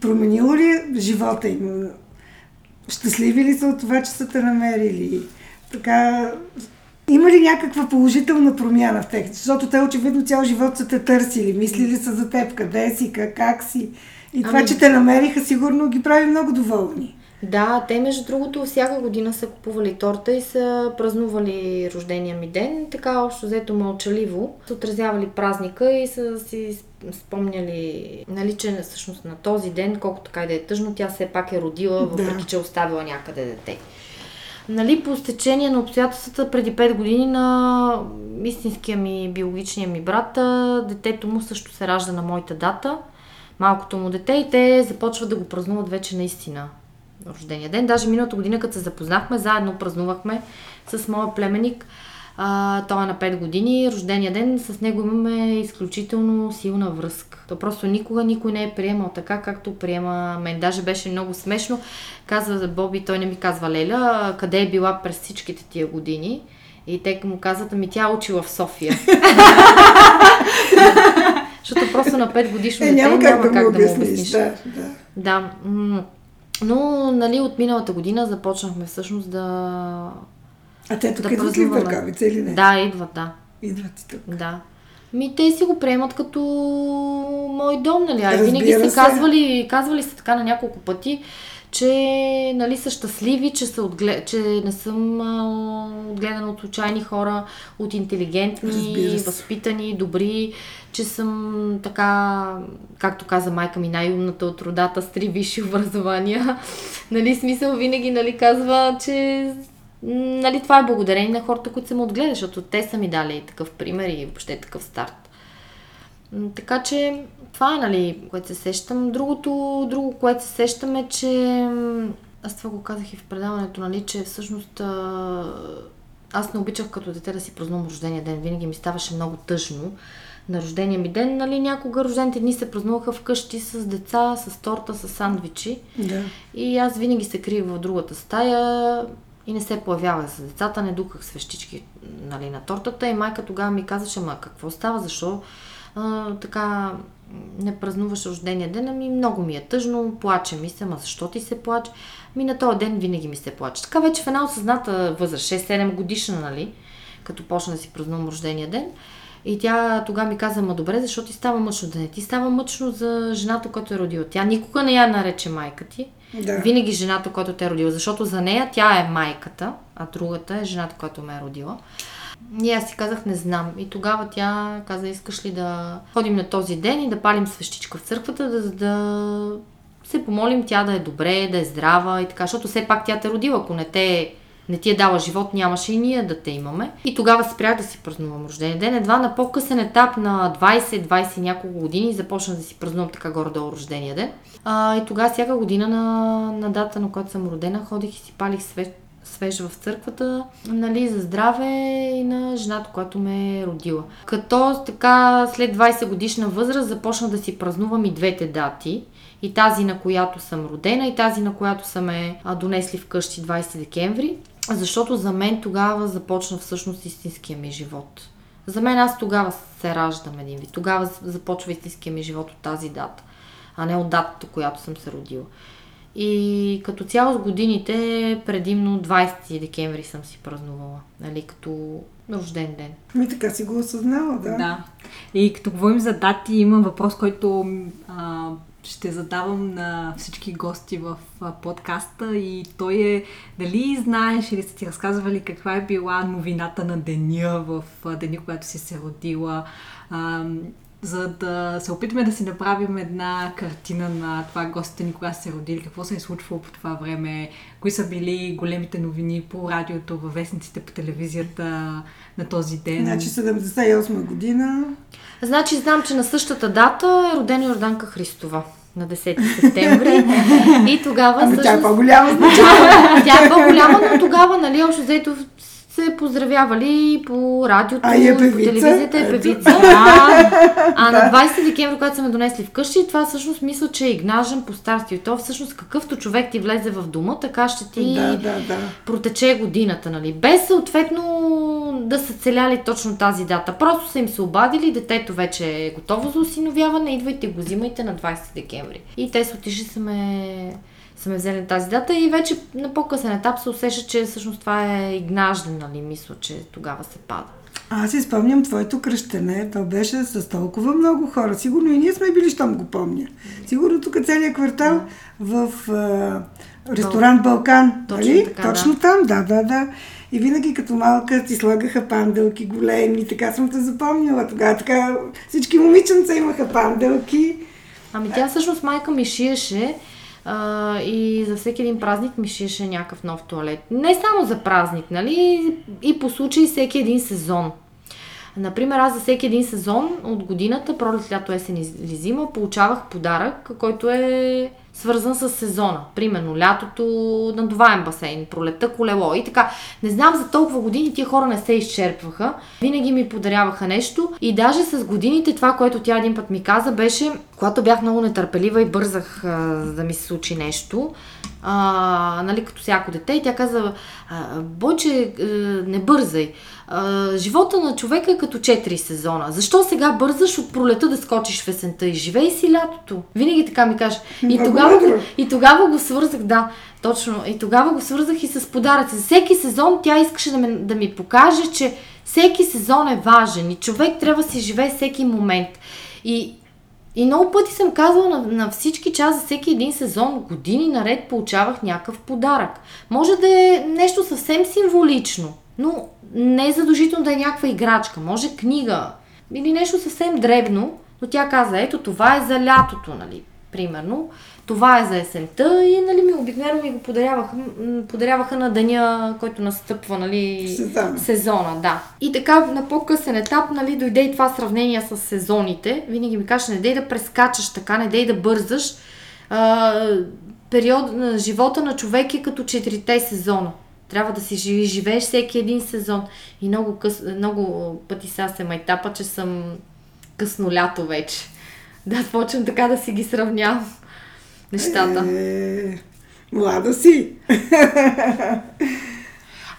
променило ли е живота им? Щастливи ли са от това, че са те намерили? Така, има ли някаква положителна промяна в тях? Защото те очевидно цял живот са те търсили, мислили са за теб, къде си, как, как си. И това, Ами- че те намериха, сигурно ги прави много доволни. Да, те между другото всяка година са купували торта и са празнували рождения ми ден, така общо взето мълчаливо. Са отразявали празника и са си спомняли, нали, че всъщност на този ден, колко така и да е тъжно, тя все пак е родила, въпреки Да. че е оставила някъде дете. Нали, по стечение на обстоятелствата преди 5 години на истинския ми, биологичния ми брат, детето му също се ражда на моята дата, малкото му дете и те започват да го празнуват вече наистина рождения ден. Даже миналата година, като се запознахме, заедно празнувахме с моя племенник. А, той е на 5 години, рождения ден, с него имаме изключително силна връзка. То просто никога никой не е приемал така, както приема мен. Даже беше много смешно. Казва за Боби, той не ми казва Леля, къде е била през всичките тия години. И те му казват, ами тя е учила в София. Защото просто на 5 годишно Е, дете няма как да му обясниш. Да, да. Да. Но, нали, от миналата година започнахме всъщност да... А те тук Да идват ли в. Бърковица или не? Да, идват, да. Идват и тук. Да. Ми те си го приемат като мой дом, нали? А винаги са се. казвали, казвали са така на няколко пъти, че нали, са щастливи, че, са отглед... че не съм а, отгледана от случайни хора, от интелигентни, възпитани, добри, че съм така, както каза майка ми, най-умната от родата с три висши образования. нали, смисъл винаги нали, казва, че нали, това е благодарение на хората, които съм отгледали, защото те са ми дали такъв пример и въобще такъв старт. Така че това е, нали, което се сещам. Другото, друго, което се сещам е, че аз това го казах и в предаването, нали, че всъщност аз не обичах като дете да си празнувам рождения ден. Винаги ми ставаше много тъжно на рождения ми ден. Нали, някога рождените дни се празнуваха вкъщи с деца, с торта, с сандвичи. Да. И аз винаги се криех в другата стая и не се появявах с децата, не духах свещички нали, на тортата и майка тогава ми казваше, ма какво става, защо а, така не празнуваш рождения ден, ами много ми е тъжно, плаче ми се, ма защо ти се плаче? Ми на този ден винаги ми се плаче. Така вече в една осъзната възраст, 6-7 годишна, нали, като почна да си празнувам рождения ден. И тя тогава ми каза, ма добре, защо ти става мъчно да не ти става мъчно за жената, която е родила. Тя никога не я нарече майка ти. Да. Винаги жената, която те е родила, защото за нея тя е майката, а другата е жената, която ме е родила. И аз си казах, не знам. И тогава тя каза, искаш ли да ходим на този ден и да палим свещичка в църквата, да, да се помолим тя да е добре, да е здрава и така, защото все пак тя те родила. Ако не те не ти е дала живот, нямаше и ние да те имаме. И тогава спрях да си празнувам рождения ден. Едва на по-късен етап на 20-20 няколко години започнах да си празнувам така горе-долу рождения ден. А, и тогава всяка година на, на дата, на която съм родена, ходих и си палих свеж, свеж в църквата, нали, за здраве и на жената, която ме е родила. Като така след 20 годишна възраст започнах да си празнувам и двете дати. И тази, на която съм родена, и тази, на която са ме донесли вкъщи 20 декември. Защото за мен тогава започна всъщност истинския ми живот. За мен аз тогава се раждам един вид. Тогава започва истинския ми живот от тази дата, а не от датата, която съм се родила. И като цяло с годините, предимно 20 декември съм си празнувала, нали, като рожден ден. Ми така си го осъзнала, да. Да. И като говорим за дати, имам въпрос, който а, ще задавам на всички гости в а, подкаста и той е дали знаеш или са ти разказвали каква е била новината на деня в а, деня, когато си се родила, а, за да се опитаме да си направим една картина на това гостите ни, кога са се родили, какво се е случвало по това време, кои са били големите новини по радиото, във вестниците, по телевизията на този ден. Значи 78 година. Значи знам, че на същата дата е родена Йорданка Христова на 10 септември. и тогава Ами тя е всъщност... по-голяма. значи. Тя е по-голяма, но тогава, нали, общо взето се поздравявали по радиото, А е по певица. телевизията е певица. А, а на 20 декември, когато са ме донесли вкъщи, това всъщност мисля, че е игнажен по старсти. И то всъщност какъвто човек ти влезе в дома, така ще ти Да, да, да. протече годината, нали? Без съответно да са целяли точно тази дата. Просто са им се обадили, детето вече е готово за осиновяване, идвайте го взимайте на 20 декември. И те са отишли са ме, са ме взели тази дата и вече на по-късен етап се усеща, че всъщност това е игнажден, нали? Мисля, че тогава се пада. Аз си спомням твоето кръщене. То беше с толкова много хора. Сигурно и ние сме били, щом го помня. Сигурно тук целият квартал в а, ресторант Балкан. Точно нали? така, Точно там, да, да, да. И винаги като малка ти слагаха панделки големи. Така съм те запомнила тогава. Така всички момиченца имаха панделки. Ами тя всъщност майка ми шиеше а, и за всеки един празник ми шиеше някакъв нов туалет. Не само за празник, нали? И по случай всеки един сезон. Например, аз за всеки един сезон от годината, пролет, лято, есен или зима, получавах подарък, който е свързан с сезона. Примерно, лятото надуваем басейн, пролетта колело и така. Не знам, за толкова години тия хора не се изчерпваха. Винаги ми подаряваха нещо и даже с годините това, което тя един път ми каза, беше, когато бях много нетърпелива и бързах а, да ми се случи нещо, а, нали, като всяко дете, и тя каза, Бойче, не бързай. А, живота на човека е като 4 сезона. Защо сега бързаш от пролета да скочиш в есента и живей си лятото? Винаги така ми каже. И тогава, и тогава го свързах, да, точно. И тогава го свързах и с подаръци. Всеки сезон тя искаше да, ме, да ми покаже, че Всеки сезон е важен и човек трябва да си живее всеки момент. И, и много пъти съм казвала на, на всички, че аз за всеки един сезон години наред получавах някакъв подарък. Може да е нещо съвсем символично, но не е задължително да е някаква играчка. Може книга или нещо съвсем дребно, но тя каза, ето това е за лятото, нали, примерно. Това е за есента и нали, ми обикновено ми го подаряваха, подаряваха на деня, който настъпва нали, Сезона. сезона. Да. И така на по-късен етап нали, дойде и това сравнение с сезоните. Винаги ми каже, не дей да прескачаш така, не дей да бързаш. А, период на живота на човек е като четирите сезона. Трябва да си живи, живееш всеки един сезон. И много, къс, много пъти сега се майтапа, че съм късно лято вече. Да, почвам така да си ги сравнявам нещата. Е, млада си.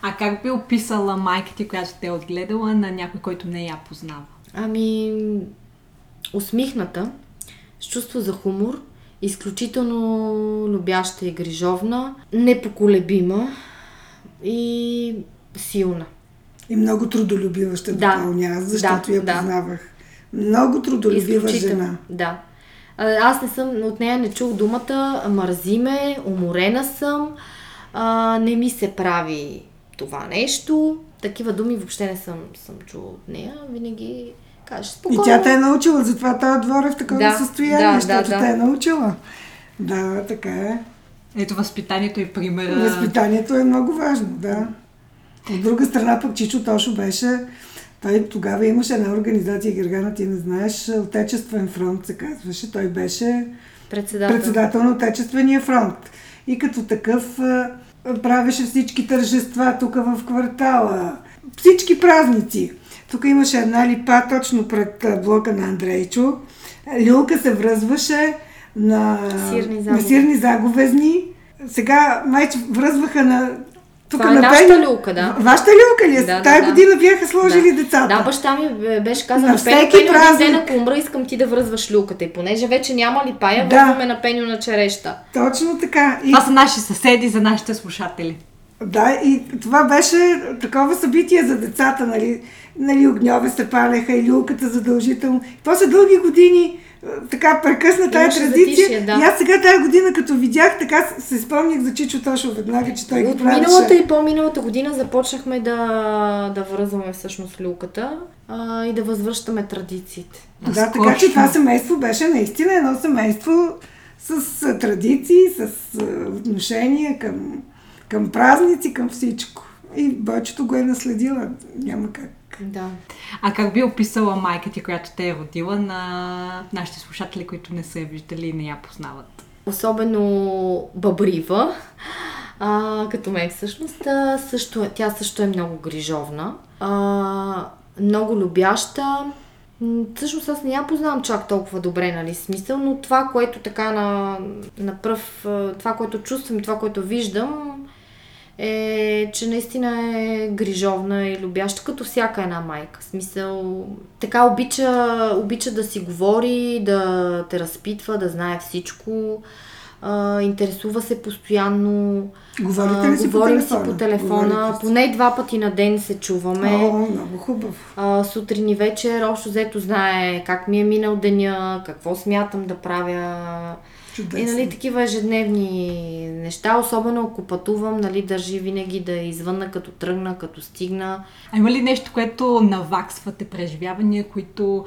А как би описала майка ти, която те е отгледала на някой, който не я познава? Ами, усмихната, с чувство за хумор, изключително любяща и грижовна, непоколебима и силна. И много трудолюбива ще Да. допълня, защото Да, я да. познавах. Много трудолюбива жена. Да. Аз не съм, от нея не чух думата, мързи ме, уморена съм, а, не ми се прави това нещо. Такива думи въобще не съм, съм чула от нея. Винаги каже И спокойно. тя те е научила, затова този двор е в такова Да, състояние, да, защото да, да. те е научила. Да, така е. Ето възпитанието и примера. Възпитанието е много важно, да. От друга страна пък Чичо Тошо беше, той тогава имаше една организация, Гергана, ти не знаеш, Отечествен фронт се казваше. Той беше Председател. председател на Отечествения фронт. И като такъв правеше всички тържества тук в квартала, всички празници. Тук имаше една липа точно пред блока на Андрейчо. Люлка се връзваше на Сирни на сирни заговезни. Сега майче връзваха на тук Това е на нашата Пен- люлка, да. Вашата люлка ли е? Да, да, Тая да. година бяха сложили да. децата. Да, баща ми бе- беше казал На на всеки Пеню, празник. ден, ако умра, искам ти да връзваш люката. И понеже вече няма ли пая, Да. връзваме на Пеню на череща. Точно така. И Това са наши съседи за нашите слушатели. Да, и това беше такова събитие за децата, нали, нали огньове се палеха и люлката задължително. После дълги години така прекъсна тая Имаше традиция. затишие, да. И аз сега тая година, като видях, така се спомнях за Чичо Тошо веднага, че той ги От правеше. миналата и по-миналата година започнахме да, да връзваме всъщност люката а, и да възвръщаме традициите. Да, така че това семейство беше наистина едно семейство с традиции, с отношения към, към празници, към всичко. И Бойчето го е наследила. Няма как. Да. А как би описала майка ти, която те е родила на нашите слушатели, които не са я виждали и не я познават? Особено бъбрива, а, като мен всъщност. А, също, тя също е много грижовна, а, много любяща. Всъщност аз не я познавам чак толкова добре, нали, смисъл, но това, което така на, на пръв, това, което чувствам и това, което виждам, е, че наистина е грижовна и любяща, като всяка една майка. В Смисъл, така обича, обича да си говори, да те разпитва, да знае всичко, а, интересува се постоянно. Говорите ли си по говорим телефона? си по телефона, Говорите си. поне два пъти на ден се чуваме. О, много хубаво. А, сутрин и вечер, общо взето знае как ми е минал деня, какво смятам да правя. Чудесно. И нали, такива ежедневни неща, особено ако пътувам, нали, държи винаги да е извънна, като тръгна, като стигна. А има ли нещо, което наваксвате преживявания, които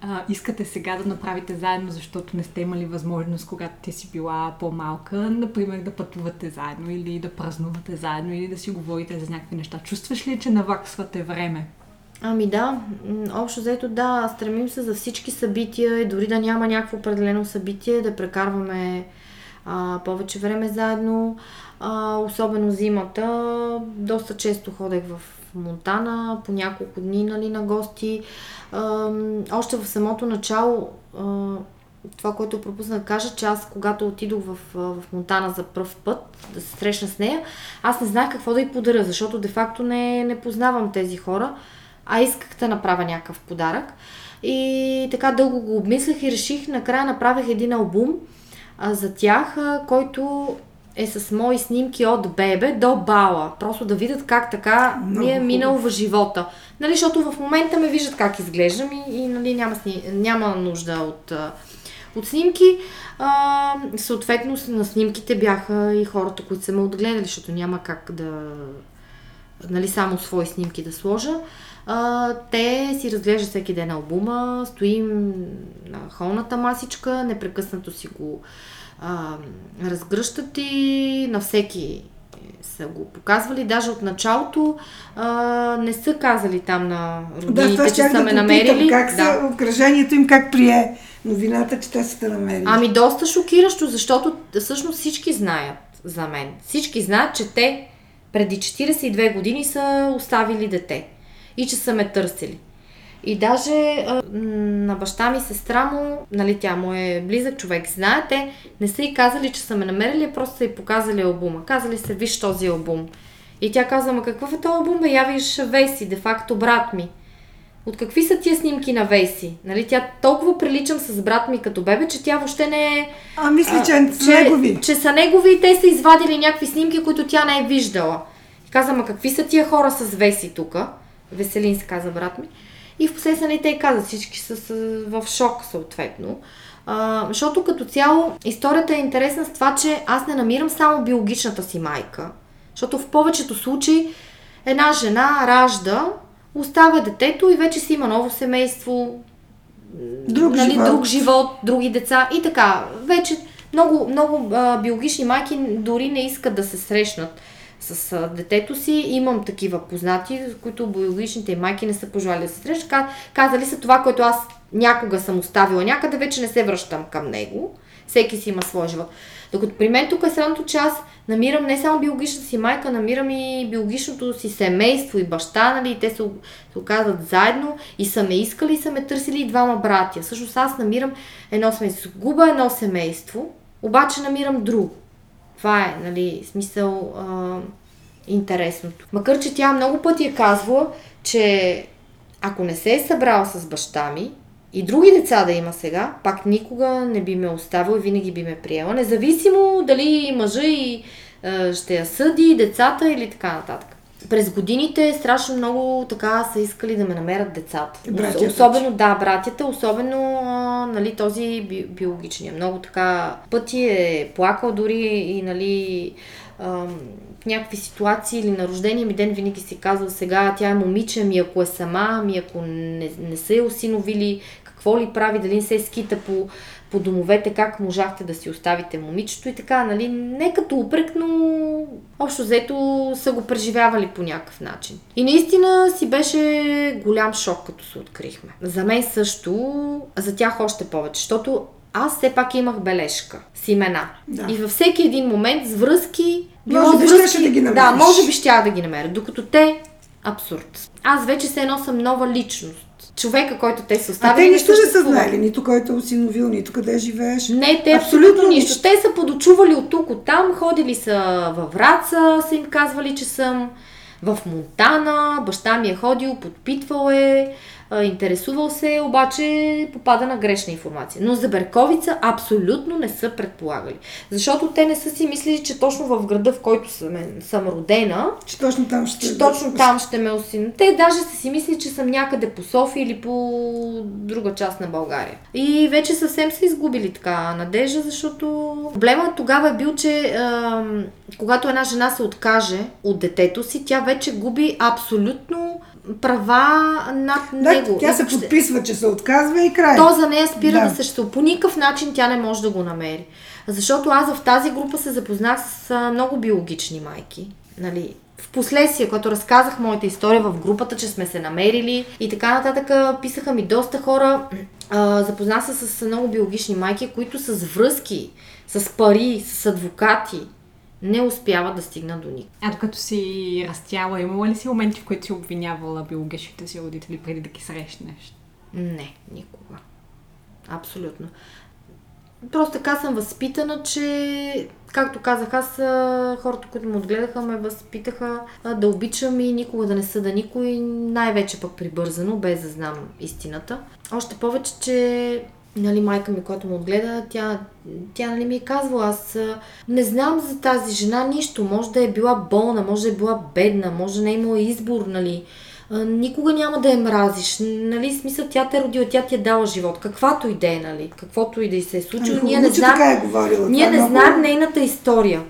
а, искате сега да направите заедно, защото не сте имали възможност, когато ти си била по-малка, например да пътувате заедно или да празнувате заедно или да си говорите за някакви неща? Чувстваш ли, че наваксвате време? Ами да, общо взето да, стремим се за всички събития и дори да няма някакво определено събитие, да прекарваме а, повече време заедно. А, особено зимата, доста често ходех в Монтана, по няколко дни нали, на гости. А, още в самото начало, а, това, което пропусна да кажа, че аз когато отидох в, в Монтана за първ път, да се срещна с нея, аз не знаех какво да й подаря, защото де-факто не, не познавам тези хора, а исках да направя някакъв подарък. И така дълго го обмислях и реших, накрая направих един албум а, за тях, а, който е с мои снимки от бебе до бала. Просто да видят как така Много ми е минал в живота. Нали, защото в момента ме виждат как изглеждам и, и нали, няма, сни... няма нужда от, от снимки. А, съответно на снимките бяха и хората, които са ме отгледали, защото няма как да нали, само свои снимки да сложа. А, те си разглеждат всеки ден албума, стоим на холната масичка, непрекъснато си го а, разгръщат и на всеки са го показвали. Даже от началото а, не са казали там на Да, роднините, това че са да ме намерили. как да. са, обкръжението им как прие новината, че те са те намерили. Ами доста шокиращо, защото всъщност всички знаят за мен. Всички знаят, че те преди 42 години са оставили дете и че са ме търсили. И даже а, на баща ми сестра му, нали тя му е близък човек, знаете, не са и казали, че са ме намерили, просто са и показали албума. Казали се, виж този албум. И тя казва, ма какъв е този албум, бе, я виж Веси, де факто брат ми. От какви са тия снимки на Веси? Нали, тя толкова приличам с брат ми като бебе, че тя въобще не е... А, мисли, а, че са негови. Че са негови и те са извадили някакви снимки, които тя не е виждала. И каза, ма какви са тия хора с Веси тук? Веселин се каза брат ми. И в последствие нали, те й казат, всички са, са в шок съответно. А, защото като цяло историята е интересна с това, че аз не намирам само биологичната си майка. Защото в повечето случаи една жена ражда, оставя детето и вече си има ново семейство, Друг нали, живот. друг живот, други деца и така. Вече много, много а, биологични майки дори не искат да се срещнат с а, детето си. Имам такива познати, с които биологичните майки не са пожелали да се срещат. Ка- Казали са това, което аз някога съм оставила някъде, вече не се връщам към него. Всеки си има своя живот. Докато при мен тук е странното, че аз намирам не само биологичната си майка, намирам и биологичното си семейство и баща, нали, те се, се оказват заедно и са ме искали и са ме търсили и двама братя. Всъщност аз намирам едно семейство. Губа едно семейство, обаче намирам друго. Това е, нали, смисъл а, интересното. Макар, че тя много пъти е казвала, че ако не се е събрал с баща ми и други деца да има сега, пак никога не би ме оставил и винаги би ме приела, независимо дали мъжа и е, ще я съди, децата или така нататък. През годините страшно много така са искали да ме намерят децата. Братята. Особено, да, братята, особено а, нали, този би, биологичния. Много така пъти е плакал дори и нали, ам, в някакви ситуации или на рождения ми ден винаги си казва сега тя е момиче, ми ако е сама, ми ако не, не са я осиновили, какво ли прави, дали не се скита по, по домовете, как можахте да си оставите момичето и така, нали, не като упрек, но общо взето са го преживявали по някакъв начин. И наистина си беше голям шок, като се открихме. За мен също, за тях още повече, защото аз все пак имах бележка с имена. Да. И във всеки един момент с връзки... Може би връзки, щеше да ги Да, намериш. може би щях да ги намеря. Докато те, абсурд. Аз вече се едно съм нова личност. Човека, който те са оставили, А те нищо не са съществува. знаели, нито който е осиновил, нито къде живееш. Не, те Абсолютно абсолютно нищо. нищо. Те са подочували от тук, от там, ходили са във Враца, са им казвали, че съм в Монтана, баща ми е ходил, подпитвал е, а, интересувал се, е, обаче попада на грешна информация. Но за Берковица абсолютно не са предполагали. Защото те не са си мислили, че точно в града, в който съм, съм родена, Че точно там ще... че точно там ще ме осин. Те даже са си мислили, че съм някъде по София или по друга част на България. И вече съвсем са изгубили така надежда, защото проблемът тогава е бил, че ам, когато една жена се откаже от детето си, тя вече губи абсолютно права над Да, него. тя се подписва, че се отказва и край. то за нея спира да, Да. съществува. По никакъв начин тя не може да го намери. Защото аз в тази група се запознах с много биологични майки. Нали, в последствие, когато разказах моята история в групата, че сме се намерили и така нататък, писаха ми доста хора. А, запознах се с много биологични майки, които с връзки, с пари, с адвокати не успяват да стигнат до никъде. А докато си растяла, имала ли си моменти, в които си обвинявала биологичните си родители преди да ги срещнеш? Не, никога. Абсолютно. Просто така съм възпитана, че, както казах, аз хората, които ме отгледаха, ме възпитаха да обичам и никога да не съда никой, най-вече пък прибързано, без да знам истината. Още повече, че нали, майка ми, която му отгледа, тя, тя нали, ми е казвала, аз не знам за тази жена нищо. Може да е била болна, може да е била бедна, може да не е имала избор, нали. Никога няма да я мразиш. Нали, смисъл, тя те е родила, тя ти е дала живот. Каквато и да е, нали. Каквото и да й се е случило. Ами, ние не знаем, е говорила. ние Това не много- знаем нейната история.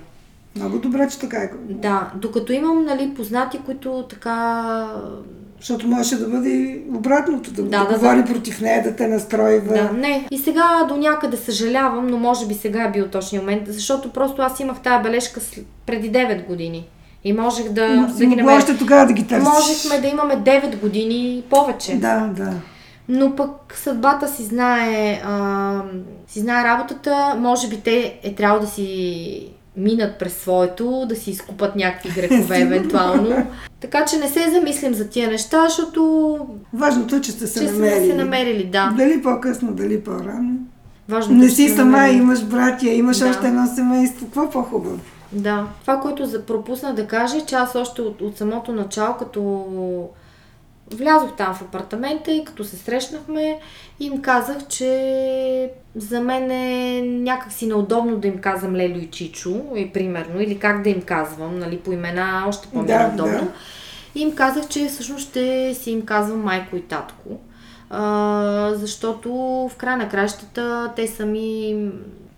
Много добре, че така е. Да, докато имам, нали, познати, които така... Защото можеше да бъде обратното, да, Да, да, да, говори против нея, да те настройва. Да, не. И сега до някъде съжалявам, но може би сега е бил точния момент, защото просто аз имах тази бележка преди 9 години. И можех да, М, да ги намеря. още тогава да ги търсиш. Можехме да имаме 9 години повече. Да, да. Но пък съдбата си знае, а, си знае работата. Може би те е трябвало да си минат през своето, да си изкупат някакви грехове евентуално. Така че не се замислям за тия неща, защото Важното е, че сте се че сме намерили. се намерили, да. Дали по-късно, дали по-рано. Важното Не е, че си сме сама, намерили. имаш братя, имаш Да. още едно семейство. Какво по-хубаво? Да. Това, което пропуснах да кажа, че аз още от, от самото начало, като влязох там в апартамента и като се срещнахме, им казах, че за мен е някакси неудобно да им казвам Лелю и Чичо, и примерно, или как да им казвам, нали, по имена, още е Да, да. И им казах, че всъщност ще си им казвам майко и татко. А, защото в края на кращата те са ми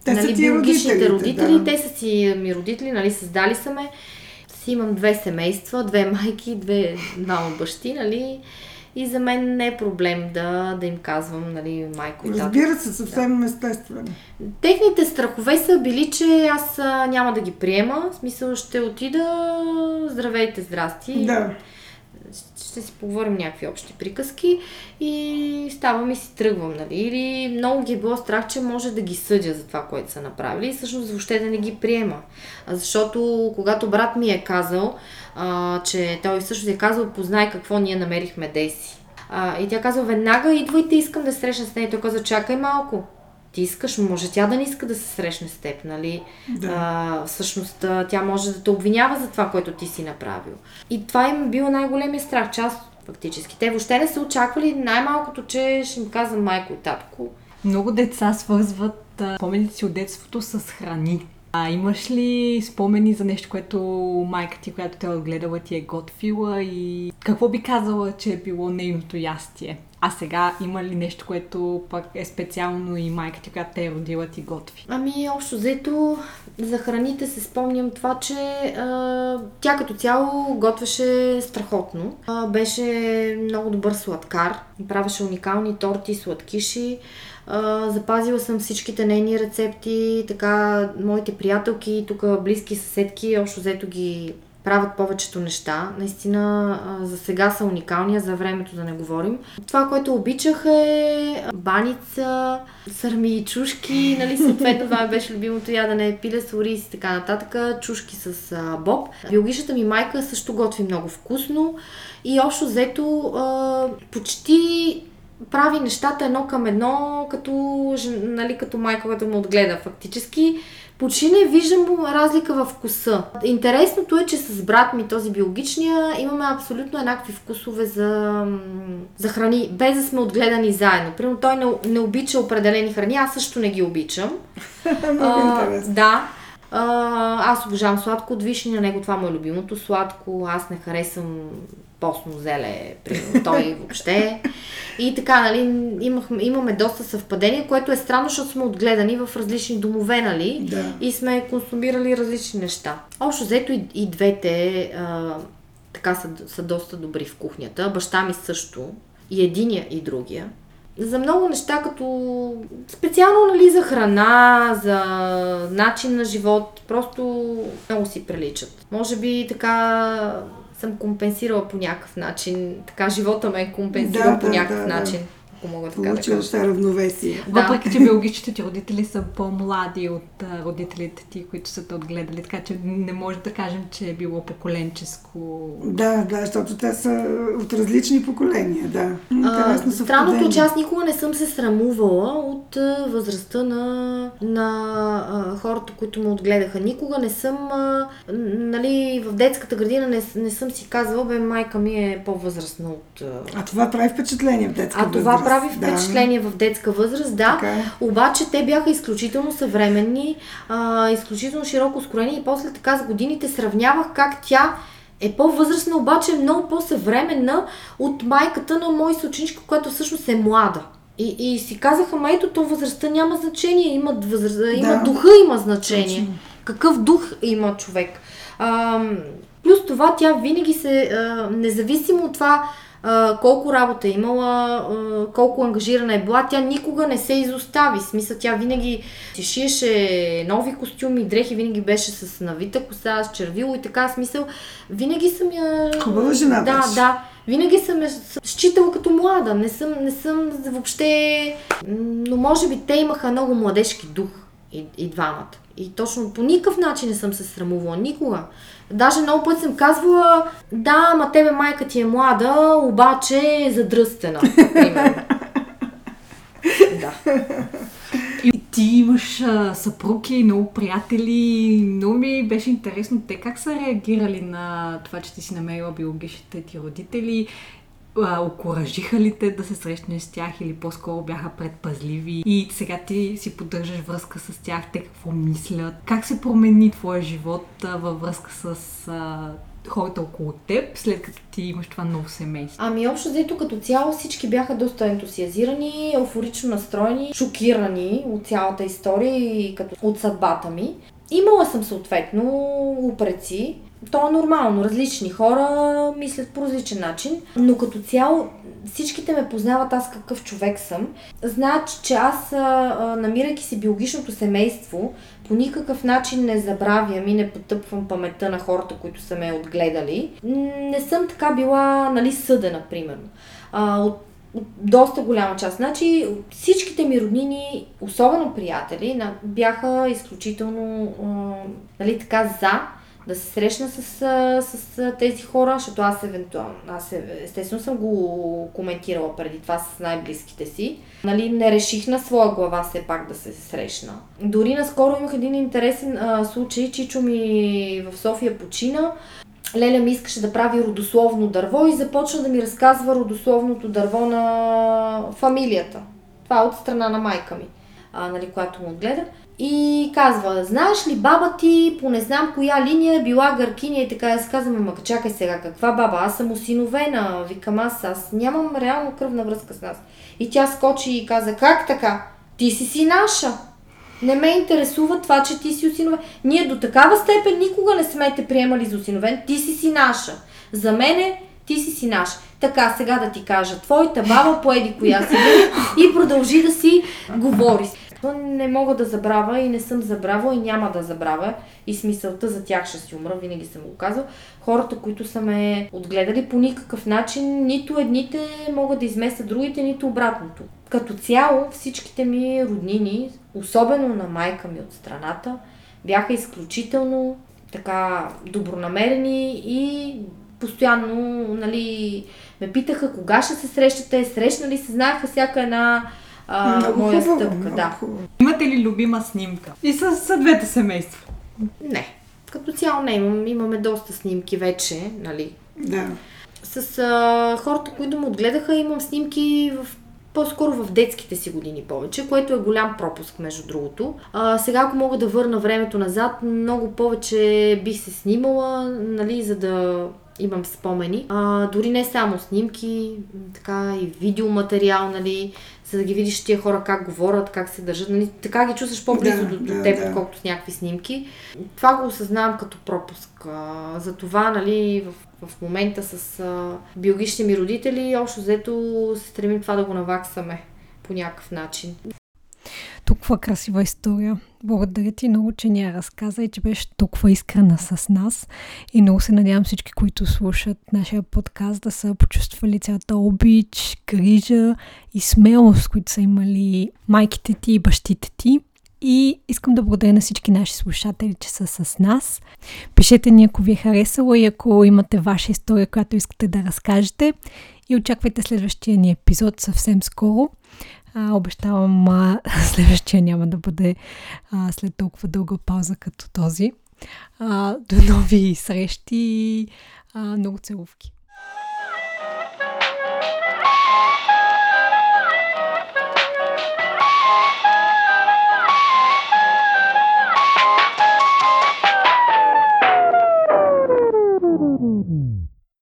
Те са нали, ти биологичните родителите, родители, да. те са си ми родители, нали, създали са ме. Си имам две семейства, две майки, две двама бащи, нали. И за мен не е проблем да, да им казвам, нали, майко и. Разбира се, съвсем естествено. Техните страхове са били, че аз няма да ги приема. В смисъл ще отида, здравейте, здрасти. Да. Ще си поговорим някакви общи приказки и ставам и си тръгвам, нали? Или много ги е било страх, че може да ги съдя за това, което са направили и всъщност въобще да не ги приема. Защото когато брат ми е казал, а, че той всъщност е казал, познай какво ние намерихме Деси. А, и тя казва, веднага идвайте, искам да срещна с нея. Той каза, чакай малко. Ти искаш, може тя да не иска да се срещне с теб, нали? Да. А, всъщност тя може да те обвинява за това, което ти си направил. И това им е било най-големия страх, част фактически. Те въобще не са очаквали най-малкото, че ще им казвам майко и татко. Много деца свързват спомените си от детството с храни. А имаш ли спомени за нещо, което майка ти, която те е отгледала, ти е готвила и какво би казала, че е било нейното ястие? А сега има ли нещо, което пък е специално и майка ти, която те е родила, ти готви? Ами, общо взето, за храните се спомням това, че а, тя като цяло готвеше страхотно. А, беше много добър сладкар, правеше уникални торти, сладкиши. А, запазила съм всичките нейни рецепти, така моите приятелки, тук близки съседки, общо взето ги правят повечето неща. Наистина за сега са уникални, за времето да не говорим. Това, което обичах е баница, сърми и чушки, нали, съответно това беше любимото ядене, пиле с ориз и така нататък, чушки с боб. Биологичната ми майка също готви много вкусно и общо взето почти прави нещата едно към едно, като, нали, като майка, която ме отгледа фактически. Почти не виждам разлика в вкуса. Интересното е, че с брат ми, този биологичния, имаме абсолютно еднакви вкусове за, за храни, без да сме отгледани заедно. Примерно той не, не обича определени храни, аз също не ги обичам. А. Да. А, аз обожавам сладко от вишни, на него това му е любимото сладко. Аз не харесвам постно зеле, примерно той въобще. И така, нали, имахме, имаме доста съвпадения, което е странно, защото сме отгледани в различни домове, нали? Да. И сме консумирали различни неща. Общо взето и, и двете а, така са, са доста добри в кухнята. Баща ми също. И единия, и другия. За много неща, като специално нали, за храна, за начин на живот, просто много си приличат. Може би така съм компенсирала по някакъв начин, така живота ме е компенсирал Да, по да, някакъв да, да. Ако мога така да Получила кажа. се равновесие. Да. Въпреки, че биологичните ти родители са по-млади от родителите ти, които са те отгледали, така че не може да кажем, че е било поколенческо. Да, да, защото те са от различни поколения, да. Интересно странното е, че аз никога не съм се срамувала от възрастта на, на а, хората, които ме отгледаха. Никога не съм, а, нали, в детската градина не, не съм си казвала, бе, майка ми е по-възрастна от... А, това прави впечатление в детска а това възраст. Прави да. впечатление в детска възраст, да. Така е. Обаче те бяха изключително съвременни, а, изключително широко скроени и после така с годините сравнявах как тя е по-възрастна, обаче е много по-съвременна от майката на мой съученичка, която всъщност е млада. И, и си казаха, ма ето то възрастта няма значение, има, възраст, има духа има значение. Точно. Какъв дух има човек. А, плюс това тя винаги се, а, независимо от това а, колко работа е имала, а, колко ангажирана е била, тя никога не се изостави. Смисъл, тя винаги си шиеше нови костюми, дрехи, винаги беше с навита коса, с червило и така. Смисъл, винаги съм я... Хубава жена Да, беше. да. Винаги съм я считала като млада. Не съм, не съм въобще... Но може би те имаха много младежки дух и, и двамата. И точно по никакъв начин не съм се срамувала. Никога. Даже много пъти съм казвала, да, ма тебе майка ти е млада, обаче е задръстена. Да. И ти имаш а, съпруги, много приятели. Много ми беше интересно те как са реагирали на това, че ти си намерила биологичните ти родители. А, окоръжиха ли те да се срещнеш с тях или по-скоро бяха предпазливи? И сега ти си поддържаш връзка с тях, те какво мислят? Как се промени твоя живот а, във връзка с а, хората около теб, след като ти имаш това ново семейство? Ами общо взето като цяло всички бяха доста ентусиазирани, еуфорично настроени, шокирани от цялата история и като от съдбата ми. Имала съм съответно упреци. То е нормално, различни хора мислят по различен начин, но като цяло всичките ме познават аз какъв човек съм. Знаят, че аз, намирайки си биологичното семейство, по никакъв начин не забравям и не потъпвам паметта на хората, които са ме отгледали. Не съм така била, нали, съдена, примерно. От доста голяма част. Значи всичките ми роднини, особено приятели, бяха изключително нали, така за да се срещна с, с тези хора, защото аз евентуално, аз е- естествено съм го коментирала преди това с най-близките си. Нали, не реших на своя глава все пак да се срещна. Дори наскоро имах един интересен а, случай, Чичо ми в София почина. Леля ми искаше да прави родословно дърво и започна да ми разказва родословното дърво на фамилията. Това е от страна на майка ми, а, нали, която му отгледа. И казва, знаеш ли, баба ти по не знам коя линия е била гъркиня и така. Аз казвам, ама чакай сега, каква баба? Аз съм осиновена. Викам аз, аз нямам реално кръвна връзка с нас. И тя скочи и каза, как така? Ти си си наша. Не ме интересува това, че ти си осиновен. Ние до такава степен никога не сме те приемали за осиновен. Ти си си наша. За мене ти си си наш. Така, сега да ти кажа, твоята баба поеди коя си и продължи да си говори. Но не мога да забравя и не съм забравила и няма да забравя. И смисълта за тях ще си умра, винаги съм го казал. Хората, които са ме отгледали по никакъв начин, нито едните могат да изместят другите, нито обратното. Като цяло всичките ми роднини, особено на майка ми от страната, бяха изключително така добронамерени и постоянно нали, ме питаха кога ще се срещате, срещнали се, знаеха всяка една а, много моя хубаво, стъпка. много Да. хубаво. Имате ли любима снимка? И с, с двете семейства. Не. Като цяло не имам, имаме доста снимки вече, нали. Да. С а, хората, които ме отгледаха, имам снимки в по-скоро в детските си години повече, което е голям пропуск, между другото. А, сега, ако мога да върна времето назад, много повече бих се снимала, нали, за да имам спомени. А, дори не само снимки, така и видеоматериал, нали, за да ги видиш тия хора как говорят, как се държат. Нали, така ги чувстваш по-близо Да, до, до да, теб, да. отколкото с някакви снимки. Това го осъзнавам като пропуск. Затова, нали, в, в момента с а, биологичните ми родители, общо взето се стремим това да го наваксаме по някакъв начин. Толкова красива история. Благодаря ти много, че ни я разказа и че беше толкова искрена с нас. И много се надявам всички, които слушат нашия подкаст, да са почувствали цялата обич, грижа и смелост, които са имали майките ти и бащите ти. И искам да благодаря на всички наши слушатели, че са с нас. Пишете ни, ако ви е харесало и ако имате ваша история, която искате да разкажете. И очаквайте следващия ни епизод съвсем скоро. А, обещавам, а, следващия няма да бъде а, след толкова дълга пауза като този. А, до нови срещи и много целувки!